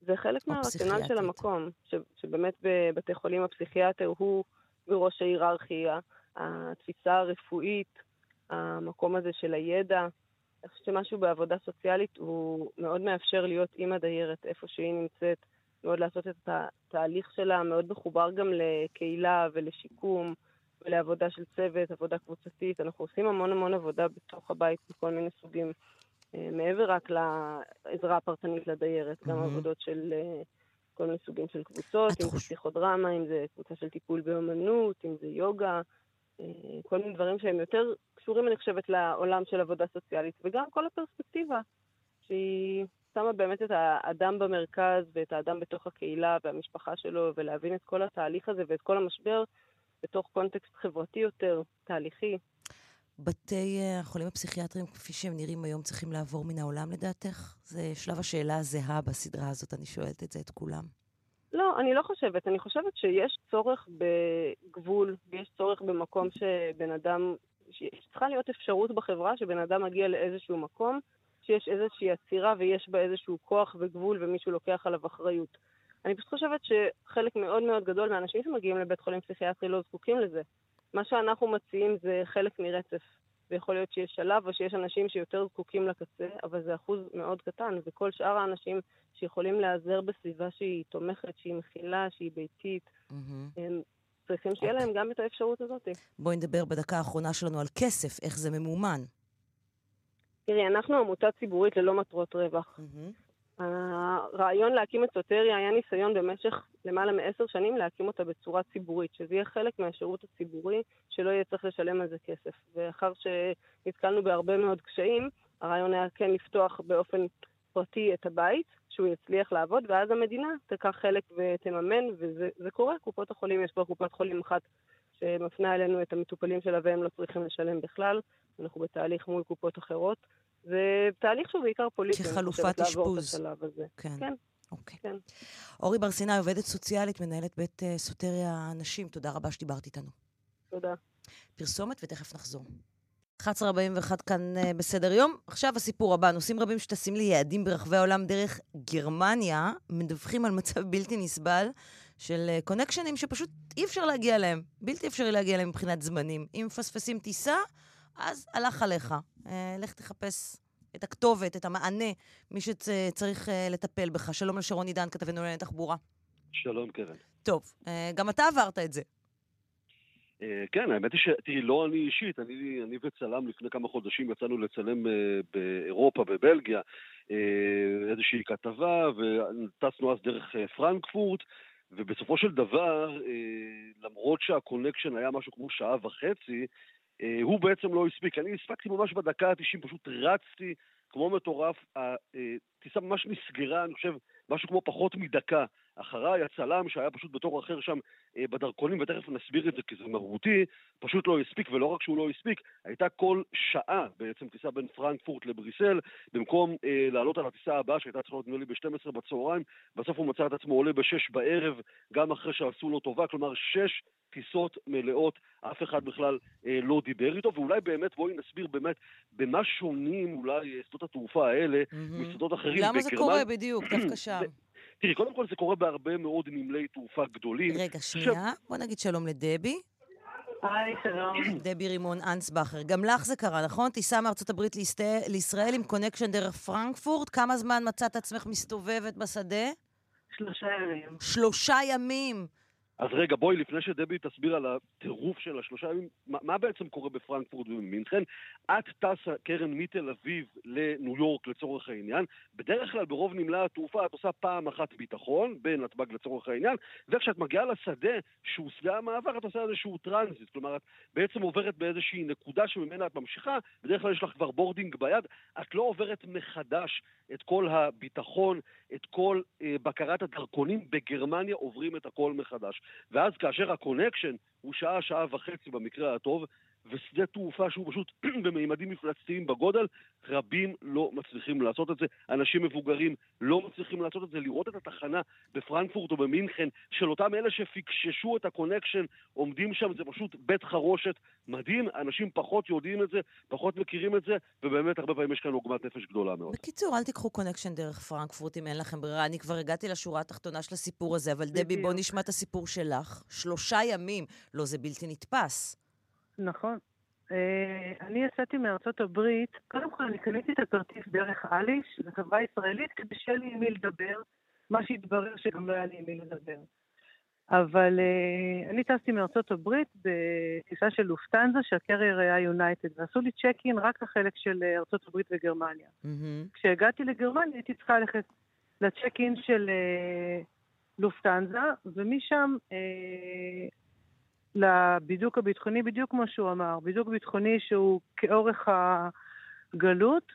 זה חלק מהרציונל של המקום, ש, שבאמת בבתי חולים הפסיכיאטר הוא בראש ההיררכיה, התפיסה הרפואית, המקום הזה של הידע, אני חושבת שמשהו בעבודה סוציאלית הוא מאוד מאפשר להיות עם הדיירת איפה שהיא נמצאת, מאוד לעשות את התהליך שלה, מאוד מחובר גם לקהילה ולשיקום ולעבודה של צוות, עבודה קבוצתית. אנחנו עושים המון המון עבודה בתוך הבית בכל מיני סוגים, אה, מעבר רק לעזרה הפרטנית לדיירת, mm-hmm. גם עבודות של אה, כל מיני סוגים של קבוצות, אם זה פסיכודרמה, אם זה קבוצה של טיפול באמנות, אם זה יוגה. אה, כל מיני דברים שהם יותר קשורים, אני חושבת, לעולם של עבודה סוציאלית, וגם כל הפרספקטיבה, שהיא שמה באמת את האדם במרכז ואת האדם בתוך הקהילה והמשפחה שלו, ולהבין את כל התהליך הזה ואת כל המשבר בתוך קונטקסט חברתי יותר, תהליכי. בתי אה, החולים הפסיכיאטריים, כפי שהם נראים היום, צריכים לעבור מן העולם לדעתך? זה שלב השאלה הזהה בסדרה הזאת, אני שואלת את זה את כולם. לא, אני לא חושבת. אני חושבת שיש צורך בגבול, ויש צורך במקום שבן אדם, שצריכה להיות אפשרות בחברה שבן אדם מגיע לאיזשהו מקום, שיש איזושהי עצירה ויש בה איזשהו כוח וגבול ומישהו לוקח עליו אחריות. אני פשוט חושבת שחלק מאוד מאוד גדול מהאנשים שמגיעים לבית חולים פסיכיאטרי לא זקוקים לזה. מה שאנחנו מציעים זה חלק מרצף. ויכול להיות שיש שלב או שיש אנשים שיותר זקוקים לקצה, אבל זה אחוז מאוד קטן, וכל שאר האנשים שיכולים להיעזר בסביבה שהיא תומכת, שהיא מכילה, שהיא ביתית, mm-hmm. הם צריכים שיהיה להם גם את האפשרות הזאת. בואי נדבר בדקה האחרונה שלנו על כסף, איך זה ממומן. תראי, אנחנו עמותה ציבורית ללא מטרות רווח. Mm-hmm. הרעיון להקים את סוטריה היה ניסיון במשך למעלה מעשר שנים להקים אותה בצורה ציבורית, שזה יהיה חלק מהשירות הציבורי, שלא יהיה צריך לשלם על זה כסף. ואחר שנתקלנו בהרבה מאוד קשיים, הרעיון היה כן לפתוח באופן פרטי את הבית, שהוא יצליח לעבוד, ואז המדינה תיקח חלק ותממן, וזה קורה. קופות החולים, יש כבר קופת חולים אחת שמפנה אלינו את המטופלים שלה והם לא צריכים לשלם בכלל. אנחנו בתהליך מול קופות אחרות. זה תהליך שהוא בעיקר פוליטי. כחלופת אשפוז. כן. כן. אוקיי. כן. אורי בר סיני, עובדת סוציאלית, מנהלת בית uh, סוטריה נשים, תודה רבה שדיברת איתנו. תודה. פרסומת ותכף נחזור. 11.41 כאן uh, בסדר יום. עכשיו הסיפור הבא, נושאים רבים שטסים ליעדים ברחבי העולם דרך גרמניה, מדווחים על מצב בלתי נסבל של קונקשנים uh, שפשוט אי אפשר להגיע אליהם. בלתי אפשרי להגיע אליהם מבחינת זמנים. אם מפספסים טיסה, אז הלך עליך. Uh, לך תחפש את הכתובת, את המענה, מי שצריך אה, לטפל בך. שלום לשרון עידן, כתבנו לענייני תחבורה. שלום, קרן. טוב, אה, גם אתה עברת את זה. אה, כן, האמת היא ש... תראי, לא אני אישית, אני, אני וצלם לפני כמה חודשים יצאנו לצלם באירופה, בבלגיה, איזושהי כתבה, וטסנו אז דרך פרנקפורט, ובסופו של דבר, למרות שה connection היה משהו כמו שעה וחצי, אה, הוא בעצם לא הספיק. אני הספקתי ממש בדקה ה-90, פשוט רצתי כמו מטורף. הטיסה ממש נסגרה, אני חושב, משהו כמו פחות מדקה. אחריי הצלם שהיה פשוט בתור אחר שם אה, בדרכונים, ותכף נסביר את זה כי זה מהותי, פשוט לא הספיק, ולא רק שהוא לא הספיק, הייתה כל שעה בעצם טיסה בין פרנקפורט לבריסל, במקום אה, לעלות על הטיסה הבאה שהייתה צריכה להיות נדמה לי ב-12 בצהריים, בסוף הוא מצא את עצמו עולה ב-6 בערב, גם אחרי שעשו לו טובה, כלומר 6 טיסות מלאות, אף אחד בכלל אה, לא דיבר איתו, ואולי באמת, בואי נסביר באמת במה שונים אולי שדות התעופה האלה mm-hmm. משדות אחרים. למה בגרמנ... זה קורה בדיוק, דווקא שם? תראי, קודם כל זה קורה בהרבה מאוד נמלי תעופה גדולים. רגע, שנייה, ש... בוא נגיד שלום לדבי. היי, שלום. דבי רימון אנסבכר. גם לך זה קרה, נכון? טיסה מארצות הברית לישראל עם connection דרך פרנקפורט. כמה זמן מצאת עצמך מסתובבת בשדה? שלושה ימים. שלושה ימים. אז רגע, בואי, לפני שדבי תסביר על הטירוף של השלושה ימים, מה, מה בעצם קורה בפרנקפורט ובמינכן? את טסה, קרן, מתל אביב לניו יורק לצורך העניין. בדרך כלל ברוב נמלי התעופה את עושה פעם אחת ביטחון, בנתב"ג לצורך העניין, וכשאת מגיעה לשדה, שהוא שדה המעבר, את עושה איזשהו טרנזיט. כלומר, את בעצם עוברת באיזושהי נקודה שממנה את ממשיכה, בדרך כלל יש לך כבר boarding ביד, את לא עוברת מחדש את כל הביטחון, את כל אה, בקרת הדרכונים. בגרמניה עוברים את הכל מחדש. ואז כאשר ה connection הוא שעה, שעה וחצי במקרה הטוב, ושדה תעופה שהוא פשוט במימדים מפלצתיים בגודל, רבים לא מצליחים לעשות את זה. אנשים מבוגרים לא מצליחים לעשות את זה. לראות את התחנה בפרנקפורט או במינכן של אותם אלה שפיקששו את ה connection, עומדים שם, זה פשוט בית חרושת מדהים. אנשים פחות יודעים את זה, פחות מכירים את זה, ובאמת הרבה פעמים יש כאן עוגמת נפש גדולה מאוד. בקיצור, אל תיקחו connection דרך פרנקפורט אם אין לכם ברירה. אני כבר הגעתי לשורה התחתונה של הסיפור הזה, אבל דבי, בוא נשמע את הסיפור שלך. שלושה ימים. לא, זה בלתי נתפס. נכון. אה, אני יצאתי מארצות הברית, קודם כל אני קניתי את הכרטיס דרך אליש, זו חברה ישראלית, כדי שיהיה לי עם מי לדבר, מה שהתברר שגם לא היה לי עם מי לדבר. אבל uh, אני טסתי מארצות הברית בטיסה של לופטנזה, שהקרייר היה יונייטד, ועשו לי צ'ק אין רק לחלק של uh, ארצות הברית וגרמניה. Mm-hmm. כשהגעתי לגרמניה הייתי צריכה ללכת לצ'ק אין של לופטנזה, ומשם לבידוק הביטחוני, בדיוק כמו שהוא אמר, בידוק ביטחוני שהוא כאורך הגלות,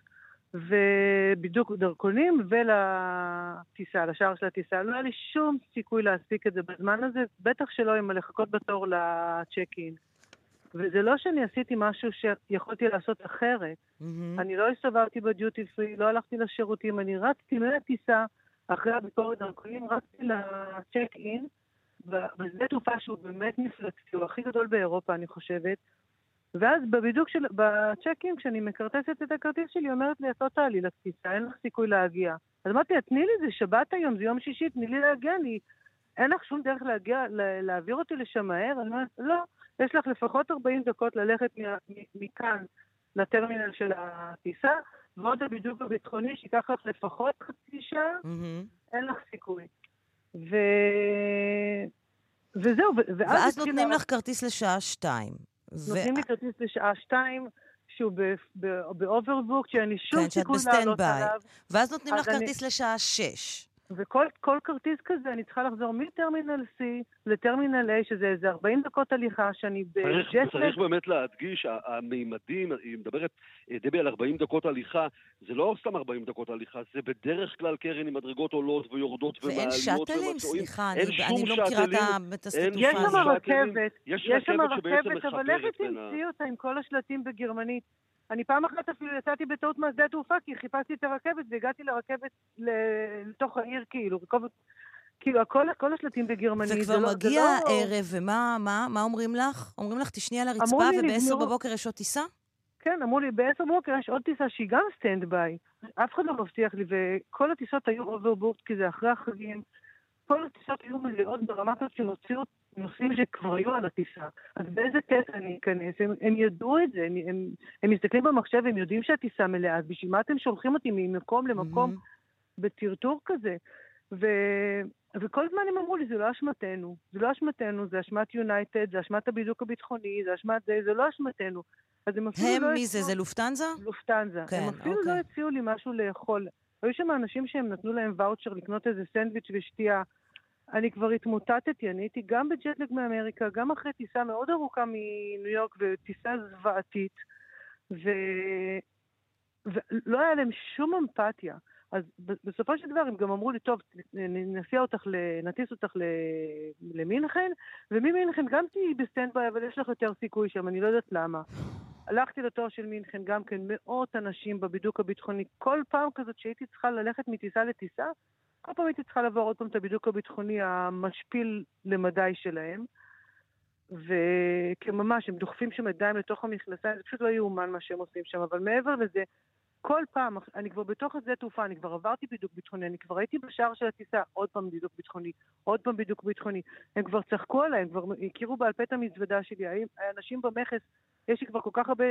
ובידוק דרכונים ולטיסה, לשער של הטיסה. לא היה לי שום סיכוי להספיק את זה בזמן הזה, בטח שלא עם לחכות בתור לצ'ק אין. וזה לא שאני עשיתי משהו שיכולתי לעשות אחרת. Mm-hmm. אני לא הסתובבתי בדיוטי פרי, לא הלכתי לשירותים, אני רצתי מהטיסה, אחרי הביקורת דרכונים, רצתי לצ'ק אין, בשדה תעופה שהוא באמת מפלצתי, הוא הכי גדול באירופה, אני חושבת. ואז בבידוק של, בצ'קים, כשאני מקרטסת את הכרטיס שלי, אומרת לי, את לא תעלי לטיסה, אין לך סיכוי להגיע. אז אמרתי לה, תני לי, זה שבת היום, זה יום שישי, תני לי להגיע, אני... אין לך שום דרך להגיע, להעביר אותי לשם מהר? אני אומרת, לא, יש לך לפחות 40 דקות ללכת מכאן לטרמינל של הטיסה, ועוד הבידוק הביטחוני שייקח לך לפחות חצי שעה, mm-hmm. אין לך סיכוי. ו... וזהו, ואז... ואז נותנים לך כרטיס לשעה שתיים. נותנים לי כרטיס לשעה שתיים, שהוא ב overbook, שאין לי שום כן, סיכוי לעלות עליו. ואז נותנים לך כרטיס לשעה שש. וכל כרטיס כזה, אני צריכה לחזור מטרמינל C לטרמינל A, שזה איזה 40 דקות הליכה, שאני בג'טלג... צריך באמת להדגיש, המימדים, היא מדברת, אה, דבי, על 40 דקות הליכה, זה לא סתם 40 דקות הליכה, זה בדרך כלל קרן עם מדרגות עולות ויורדות ומעליות ומסועים. ואין שאטלים, סליחה, אני, אני לא מכירה את הסטטופה. יש שם רכבת, יש שם רכבת, אבל איך תמצאי אותה עם כל השלטים בגרמנית? אני פעם אחת אפילו יצאתי בטעות מהשדה תעופה, כי חיפשתי את הרכבת והגעתי לרכבת לתוך העיר, כאילו, רכבת... כאילו, הכל, כל השלטים בגרמנית. וכבר לא, מגיע לא... הערב, ומה מה, מה אומרים לך? אומרים לך, תישני על הרצפה וב-10 בבוקר יש עוד טיסה? כן, אמרו לי, ב-10 בבוקר יש עוד טיסה שהיא גם stand by. אף אחד לא מבטיח לי, וכל הטיסות היו overbooked, כי זה אחרי החגים. כל הטיסות היו מלאות ברמה כזאת שהוציאו נוסעים שכבר היו על הטיסה. אז באיזה קטע אני אכנס? הם, הם ידעו את זה, הם, הם, הם מסתכלים במחשב, הם יודעים שהטיסה מלאה, אז בשביל מה אתם שולחים אותי ממקום למקום mm-hmm. בטרטור כזה? ו... וכל הזמן הם אמרו לי, זה לא אשמתנו, זה לא אשמתנו, זה אשמת יונייטד, זה אשמת הבידוק הביטחוני, זה אשמת זה, זה לא אשמתנו. אז הם אפילו הם לא... הם מי זה? זה לופטנזה? לופטנזה. כן, הם אפילו אוקיי. לא הציעו לי משהו לאכול. היו שם אנשים שהם נתנו להם ואוצ'ר לקנות איזה סנדוויץ' ושתייה. אני כבר התמוטטתי, אני הייתי גם בג'טלג מאמריקה, גם אחרי טיסה מאוד ארוכה מניו יורק וטיסה זוועתית, ו... ולא היה להם שום אמפתיה. אז בסופו של דבר הם גם אמרו לי, טוב, נסיע אותך, נטיס אותך למינכן, וממינכן גם תהיי ב standby, אבל יש לך יותר סיכוי שם, אני לא יודעת למה. הלכתי לתור של מינכן, גם כן מאות אנשים בבידוק הביטחוני. כל פעם כזאת שהייתי צריכה ללכת מטיסה לטיסה, כל פעם הייתי צריכה לעבור עוד פעם את הבידוק הביטחוני המשפיל למדי שלהם. וממש, הם דוחפים שם ידיים לתוך המכנסיים, זה פשוט לא יאומן מה שהם עושים שם, אבל מעבר לזה, כל פעם, אני כבר בתוך השדה תעופה, אני כבר עברתי בידוק ביטחוני, אני כבר הייתי בשער של הטיסה, עוד פעם בידוק ביטחוני, עוד פעם בידוק ביטחוני. הם כבר צחקו עליי, הם כבר הכירו בעל פה את המזוודה שלי. האנשים במכס, יש לי כבר כל כך הרבה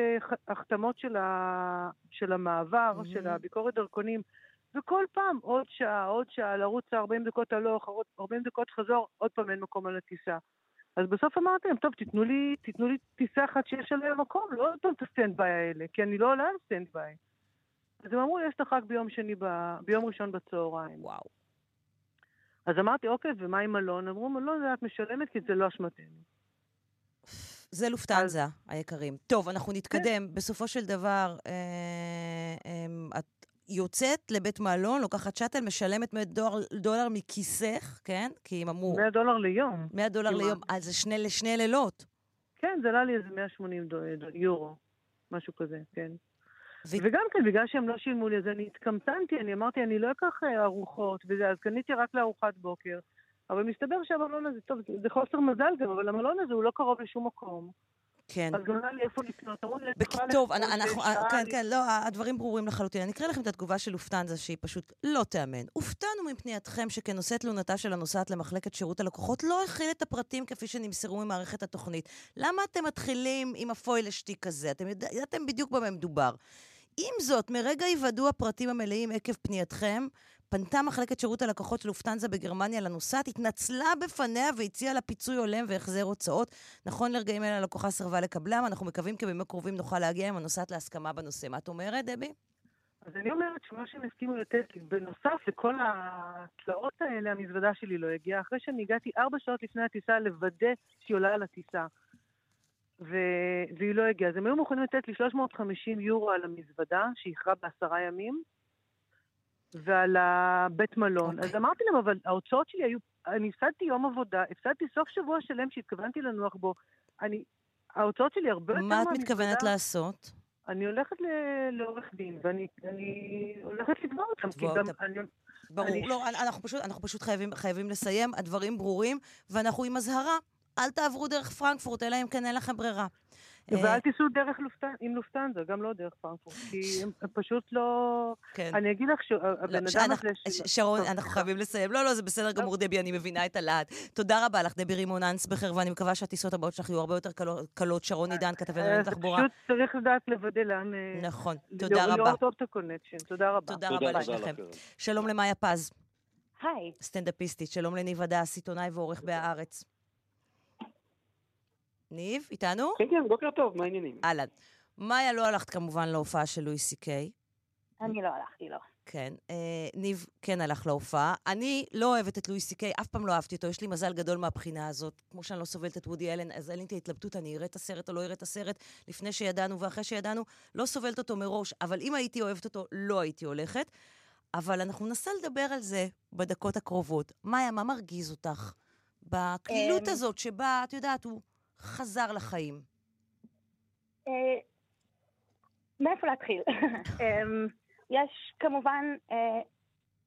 החתמות של, ה... של המעבר, mm-hmm. של הביקורת דרכונים, וכל פעם עוד שעה, עוד שעה, לרוץ 40 דקות הלוך, 40 דקות חזור, עוד פעם אין מקום על הטיסה. אז בסוף אמרתי להם, טוב, תיתנו לי, תיתנו לי טיסה אחת שיש עליה מקום, לא עוד פעם את ה standby האלה, כי אני לא עולה על standby. אז הם אמרו, יש לך רק ביום שני, ב... ביום ראשון בצהריים. וואו. אז אמרתי, אוקיי, ומה עם מלון? אמרו, מלון זה את משלמת כי זה לא אשמתנו. זה לופטנזה, אז... היקרים. טוב, אנחנו נתקדם. כן. בסופו של דבר, אה, אה, את יוצאת לבית מלון, לוקחת שאטל, משלמת 100 דולר, דולר מכיסך, כן? כי הם אמרו... 100 דולר ליום. 100 דולר כמעט. ליום, אז זה שני, לשני לילות. כן, זה עלה לי איזה 180 דו, יורו, משהו כזה, כן. ו... וגם כן, בגלל שהם לא שילמו לי, אז אני התקמצנתי, אני אמרתי, אני לא אקח אה, ארוחות וזה, אז קניתי רק לארוחת בוקר. אבל מסתבר שהמלון הזה, טוב, זה חוסר מזל גם, אבל המלון הזה הוא לא קרוב לשום מקום. כן. אז גם לי איפה לקנות, אמרו לי, טוב, אנחנו, כן, כן, לא, הדברים ברורים לחלוטין. אני אקריא לכם את התגובה של לופטנזה, שהיא פשוט לא תיאמן. הופתענו מפנייתכם שכנושא תלונתה של הנוסעת למחלקת שירות הלקוחות לא הכיל את הפרטים כפי שנמסרו ממערכת התוכנית. למה אתם מתחילים עם הפויל השתיק הזה? אתם ידעתם בדיוק במה מדובר. עם זאת, מרגע היוודעו הפרטים המלאים עקב פנייתכם, פנתה מחלקת שירות הלקוחות של לופטנזה בגרמניה לנוסעת, התנצלה בפניה והציעה לה פיצוי הולם והחזר הוצאות. נכון לרגעים אלה הלקוחה סירבה לקבלם, אנחנו מקווים כי בימים קרובים נוכל להגיע עם הנוסעת להסכמה בנושא. מה את אומרת, דבי? אז אני אומרת שמה שהם הסכימו לתת בנוסף לכל התלאות האלה, המזוודה שלי לא הגיעה, אחרי שאני הגעתי ארבע שעות לפני הטיסה לוודא שהיא עולה על הטיסה. ו... והיא לא הגיעה. אז הם היו מוכנים לתת לי 350 יורו על המזוודה, שאיחרה בעשרה ימים, ועל הבית מלון. Okay. אוקיי. אז אמרתי להם, אבל ההוצאות שלי היו... אני הפסדתי יום עבודה, הפסדתי סוף שבוע שלם שהתכוונתי לנוח בו. אני... ההוצאות שלי הרבה יותר מה את מתכוונת לעשות? אני הולכת לעורך דין, ואני הולכת לתבוע אותם, כי גם... אני... ברור, אני... לא, אנחנו פשוט, אנחנו פשוט חייבים, חייבים לסיים, הדברים ברורים, ואנחנו עם אזהרה. אל תעברו דרך פרנקפורט, אלא אם כן אין לכם ברירה. ואל אה, תיסעו דרך לופטהנזה, עם לופטהנזה, גם לא דרך פרנקפורט, כי הם פשוט לא... כן. אני אגיד לך שהבן לא, אדם הזה... שרון, אנחנו חייבים לסיים. לא, לא, זה בסדר גמור, דבי, אני מבינה את הלהט. תודה רבה לך, דבי רימון אנסבכר, ואני מקווה שהטיסות הבאות שלך יהיו הרבה יותר קלות. שרון עידן, כתבי לענייני תחבורה. פשוט צריך לדעת לוודא לאן... אה, נכון, תודה רבה. לראות טוב את ה connection, תודה רבה. תודה רבה לשניכם. שלום למאיה פז. היי. סטנדאפיסטית, שלום לניב הדס, עיתונאי ועורך בהארץ. ניב, איתנו? כן, כן, בוקר טוב, מה העניינים? אהלן. מאיה, לא הלכת כמובן להופעה של לואי סי קיי. אני לא הלכתי, לא. כן. אה, ניב כן הלך להופעה. אני לא אוהבת את לואי סי קיי, אף פעם לא אהבתי אותו, יש לי מזל גדול מהבחינה הזאת. כמו שאני לא סובלת את וודי אלן, אז אין לי את ההתלבטות, אני אראה את הסרט או לא אראה את הסרט, לפני שידענו ואחרי שידענו, לא סובלת אותו מראש, אבל אם הייתי אוהבת אותו, לא הייתי הולכת. אבל אנחנו ננסה לדבר על זה בדקות הקרובות. מאיה, מה מרגיז אותך בקלילות אמ, הזאת שבה, את יודעת, הוא חזר לחיים? אה, מאיפה להתחיל? אמ, יש כמובן אה,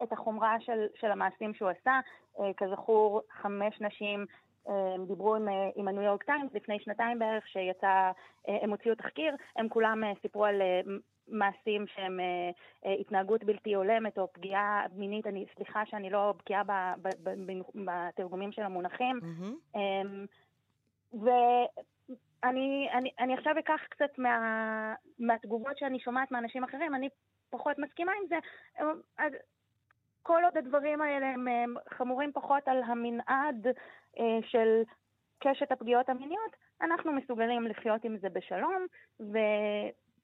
את החומרה של, של המעשים שהוא עשה. אה, כזכור, חמש נשים דיברו עם, עם הניו יורק טיימס לפני שנתיים בערך, שיצא, הם הוציאו תחקיר, הם כולם סיפרו על מעשים שהם התנהגות בלתי הולמת או פגיעה מינית, אני, סליחה שאני לא בקיאה בתרגומים של המונחים. אמ, ואני אני, אני עכשיו אקח קצת מה, מהתגובות שאני שומעת מאנשים אחרים, אני פחות מסכימה עם זה. אז כל עוד הדברים האלה הם, הם חמורים פחות על המנעד אה, של קשת הפגיעות המיניות, אנחנו מסוגלים לחיות עם זה בשלום ו,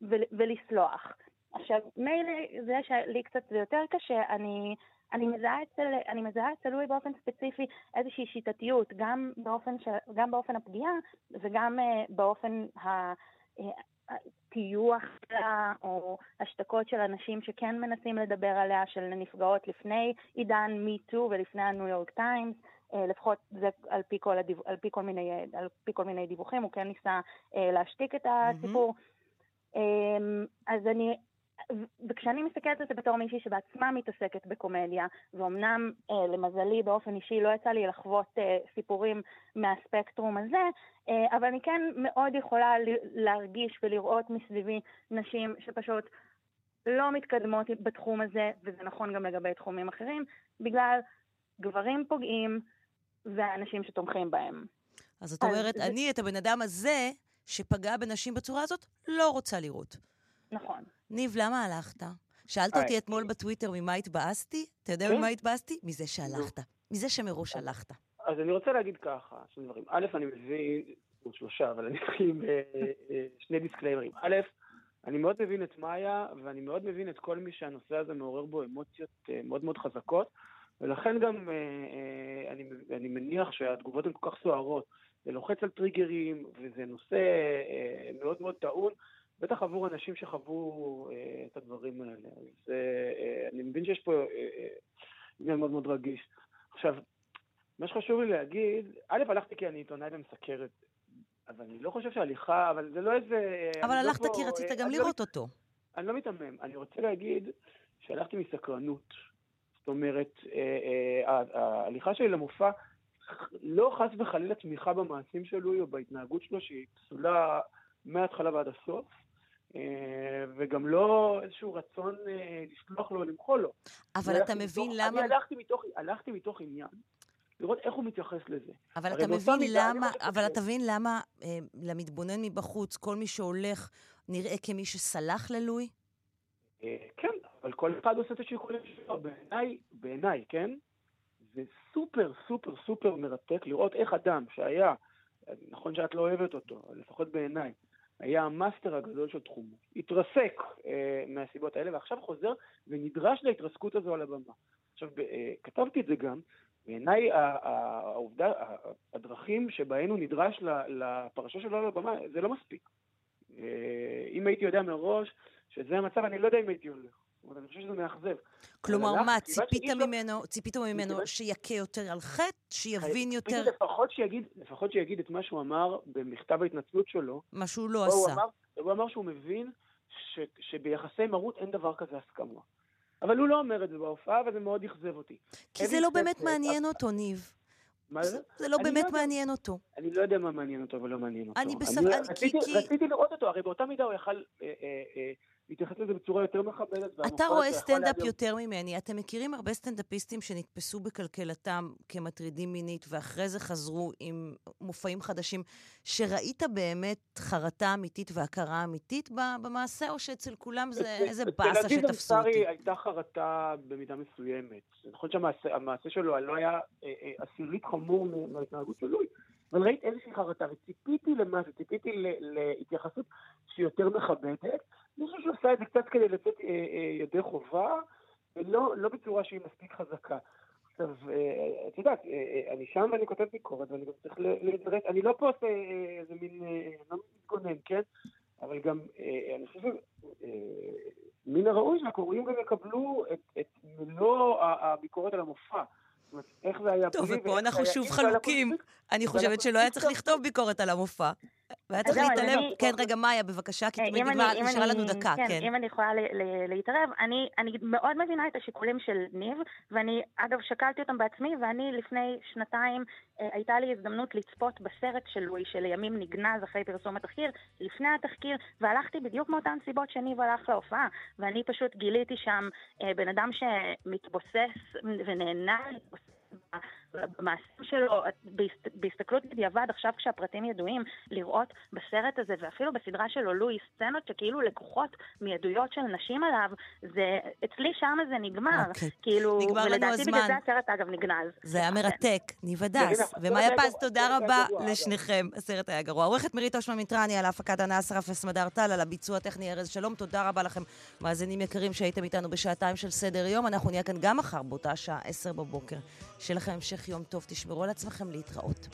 ו, ולסלוח. עכשיו, מילא זה שלי קצת זה יותר קשה, אני, אני מזהה אצל, אני מזהה אצל לואי באופן ספציפי איזושהי שיטתיות, גם באופן, ש, גם באופן הפגיעה וגם uh, באופן ה... Uh, הטיוח שלה, או השתקות של אנשים שכן מנסים לדבר עליה, של נפגעות לפני עידן MeToo ולפני הניו יורק טיימס, לפחות זה על פי כל, הדיו, על פי כל, מיני, על פי כל מיני דיווחים, הוא כן ניסה אה, להשתיק את הסיפור. Mm-hmm. אז אני, וכשאני מסתכלת על זה בתור מישהי שבעצמה מתעסקת בקומדיה, ואומנם אה, למזלי באופן אישי לא יצא לי לחוות אה, סיפורים מהספקטרום הזה, אה, אבל אני כן מאוד יכולה להרגיש ולראות מסביבי נשים שפשוט לא מתקדמות בתחום הזה, וזה נכון גם לגבי תחומים אחרים, בגלל גברים פוגעים ואנשים שתומכים בהם. אז את אומרת, אז... אני את הבן אדם הזה שפגע בנשים בצורה הזאת, לא רוצה לראות. נכון. ניב, למה הלכת? שאלת אותי אתמול בטוויטר ממה התבאסתי? אתה יודע כן. ממה התבאסתי? מזה שהלכת. מזה שמראש הלכת. אז אני רוצה להגיד ככה, שני דברים. א', אני מבין, עוד שלושה, אבל אני אתחיל עם שני דיסקליימרים. א', אני מאוד מבין את מאיה, ואני מאוד מבין את כל מי שהנושא הזה מעורר בו אמוציות אה, מאוד מאוד חזקות, ולכן גם אה, אני, אני מניח שהתגובות הן כל כך סוערות. זה לוחץ על טריגרים, וזה נושא אה, מאוד מאוד טעון. בטח עבור אנשים שחוו אה, את הדברים האלה. אז אה, אני מבין שיש פה עניין אה, מאוד מאוד רגיש. עכשיו, מה שחשוב לי להגיד, א', הלכתי כי אני עיתונאי ומסקרת, אז אני לא חושב שהליכה, אבל זה לא איזה... אבל הלכת לא כי פה, רצית גם לראות לא, אותו. אני לא מתעמם, אני רוצה להגיד שהלכתי מסקרנות. זאת אומרת, אה, אה, ההליכה שלי למופע, לא חס וחלילה תמיכה במעשים שלו או בהתנהגות שלו, שהיא פסולה מההתחלה ועד הסוף. וגם לא איזשהו רצון לסלוח לו או למחול לו. אבל אתה מבין מתוך, למה... אני הלכתי מתוך, הלכתי מתוך עניין, לראות איך הוא מתייחס לזה. אבל אתה מבין למה, אבל אתה מבין למה אה, למתבונן מבחוץ, כל מי שהולך נראה כמי שסלח ללואי? אה, כן, אבל כל אחד עושה את השיקולים שלו. בעיניי, בעיניי, כן? זה סופר סופר סופר מרתק לראות איך אדם שהיה, נכון שאת לא אוהבת אותו, לפחות בעיניי, היה המאסטר הגדול של תחומו, התרסק אה, מהסיבות האלה, ועכשיו חוזר ונדרש להתרסקות הזו על הבמה. עכשיו, אה, כתבתי את זה גם, בעיניי העובדה, הדרכים שבהן הוא נדרש לפרשה שלו על הבמה, זה לא מספיק. אה, אם הייתי יודע מראש שזה המצב, אני לא יודע אם הייתי הולך. אומרת, אני חושב שזה מאכזב. כלומר, מה, ציפית ממנו, ציפית ממנו שיכה יותר על חטא? שיבין יותר... לפחות שיגיד, לפחות שיגיד את מה שהוא אמר במכתב ההתנצלות שלו. מה שהוא לא עשה. אמר, הוא אמר שהוא מבין ש, שביחסי מרות אין דבר כזה הסכמה. אבל הוא לא אומר את זה בהופעה, וזה מאוד אכזב אותי. כי זה לא באמת מעניין אותו, ניב. מה זה? זה לא באמת מעניין אותו. אני לא יודע מה מעניין אותו ולא מעניין אותו. אני בספק... רציתי לראות אותו, הרי באותה מידה הוא יכל להתייחס לזה בצורה יותר מכבדת. אתה רואה סטנדאפ יותר ממני. אתם מכירים הרבה סטנדאפיסטים שנתפסו בקלקלתם כמטרידים מינית, ואחרי זה חזרו עם מופעים חדשים, שראית באמת חרטה אמיתית והכרה אמיתית במעשה, או שאצל כולם זה איזה באסה שתפסו אותי? אצל עדי הייתה חרטה במידה מסוימת. נכון שהמעשה שלו לא היה עשירית חמור מההתנהגות של לואי. אבל ראית איזושהי חרטה, וציפיתי למשהו, ציפיתי להתייחסות שהיא יותר מכבדת. אני חושב שהוא עשה את זה קצת כדי לצאת אה, אה, ידי חובה, ולא לא בצורה שהיא מספיק חזקה. עכשיו, אה, את יודעת, אה, אה, אני שם ואני כותב ביקורת, ואני גם צריך להידרש, אני לא פה עושה איזה מין, לא מתגונן, כן? אבל גם, אני חושב מן הראוי שהקוראים גם יקבלו את, את מלוא הביקורת על המופע. איך זה היה טוב, ופה אנחנו שוב חלוקים. אני חושבת שלא היה צריך לכתוב ביקורת על המופע. והיה צריך להתעלם, כן, רגע, מאיה, בבקשה, כי תמיד נשארה לנו דקה, כן. אם אני יכולה להתערב, אני מאוד מבינה את השיקולים של ניב, ואני, אגב, שקלתי אותם בעצמי, ואני לפני שנתיים, אה, הייתה לי הזדמנות לצפות בסרט של לואי, שלימים נגנז אחרי פרסום התחקיר, לפני התחקיר, והלכתי בדיוק מאותן סיבות שניב הלך להופעה, ואני פשוט גיליתי שם אה, בן אדם שמתבוסס ונהנה להתבוסס במעשים שלו, בהסתכלות בדיעבד, עכשיו כשהפרטים ידועים, לראות בסרט הזה, ואפילו בסדרה שלו, לואי, סצנות שכאילו לקוחות מעדויות של נשים עליו, זה, אצלי שם זה נגמר. Okay. אוקיי. כאילו, נגמר לנו הזמן. ולדעתי בגלל זה הסרט אגב נגנז. זה היה מרתק, ניב הדס. ומאיה פז, תודה רבה לשניכם, הסרט היה גרוע. עורכת מירית אושמן מיטרני על ההפקת הנאה שרף וסמדר טל, על הביצוע הטכני ארז שלום, תודה רבה לכם, מאזינים יקרים שהייתם איתנו בשעתיים של סדר יום. אנחנו נהיה כאן גם מחר באותה שעה, עשר בבוקר. שיהיה לכם המשך יום טוב, תשמרו על עצמכם להתראות.